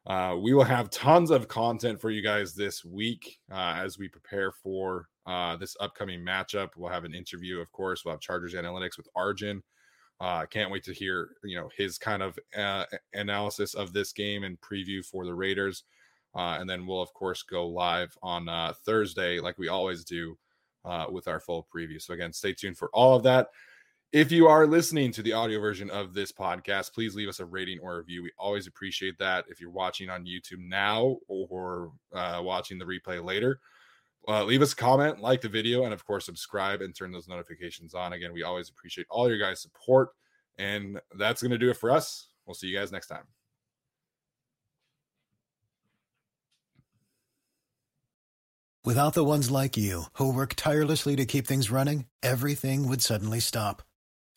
uh, we will have tons of content for you guys this week uh, as we prepare for uh, this upcoming matchup. We'll have an interview, of course. We'll have Chargers analytics with Arjun. Uh, can't wait to hear you know his kind of uh, analysis of this game and preview for the Raiders. Uh, and then we'll, of course, go live on Thursday, like we always do, with our full preview. So, again, stay tuned for all of that. If you are listening to the audio version of this podcast, please leave us a rating or review. We always appreciate that. If you're watching on YouTube now or uh, watching the replay later, uh, leave us a comment, like the video, and of course, subscribe and turn those notifications on. Again, we always appreciate all your guys' support. And that's going to do it for us. We'll see you guys next time. Without the ones like you, who work tirelessly to keep things running, everything would suddenly stop.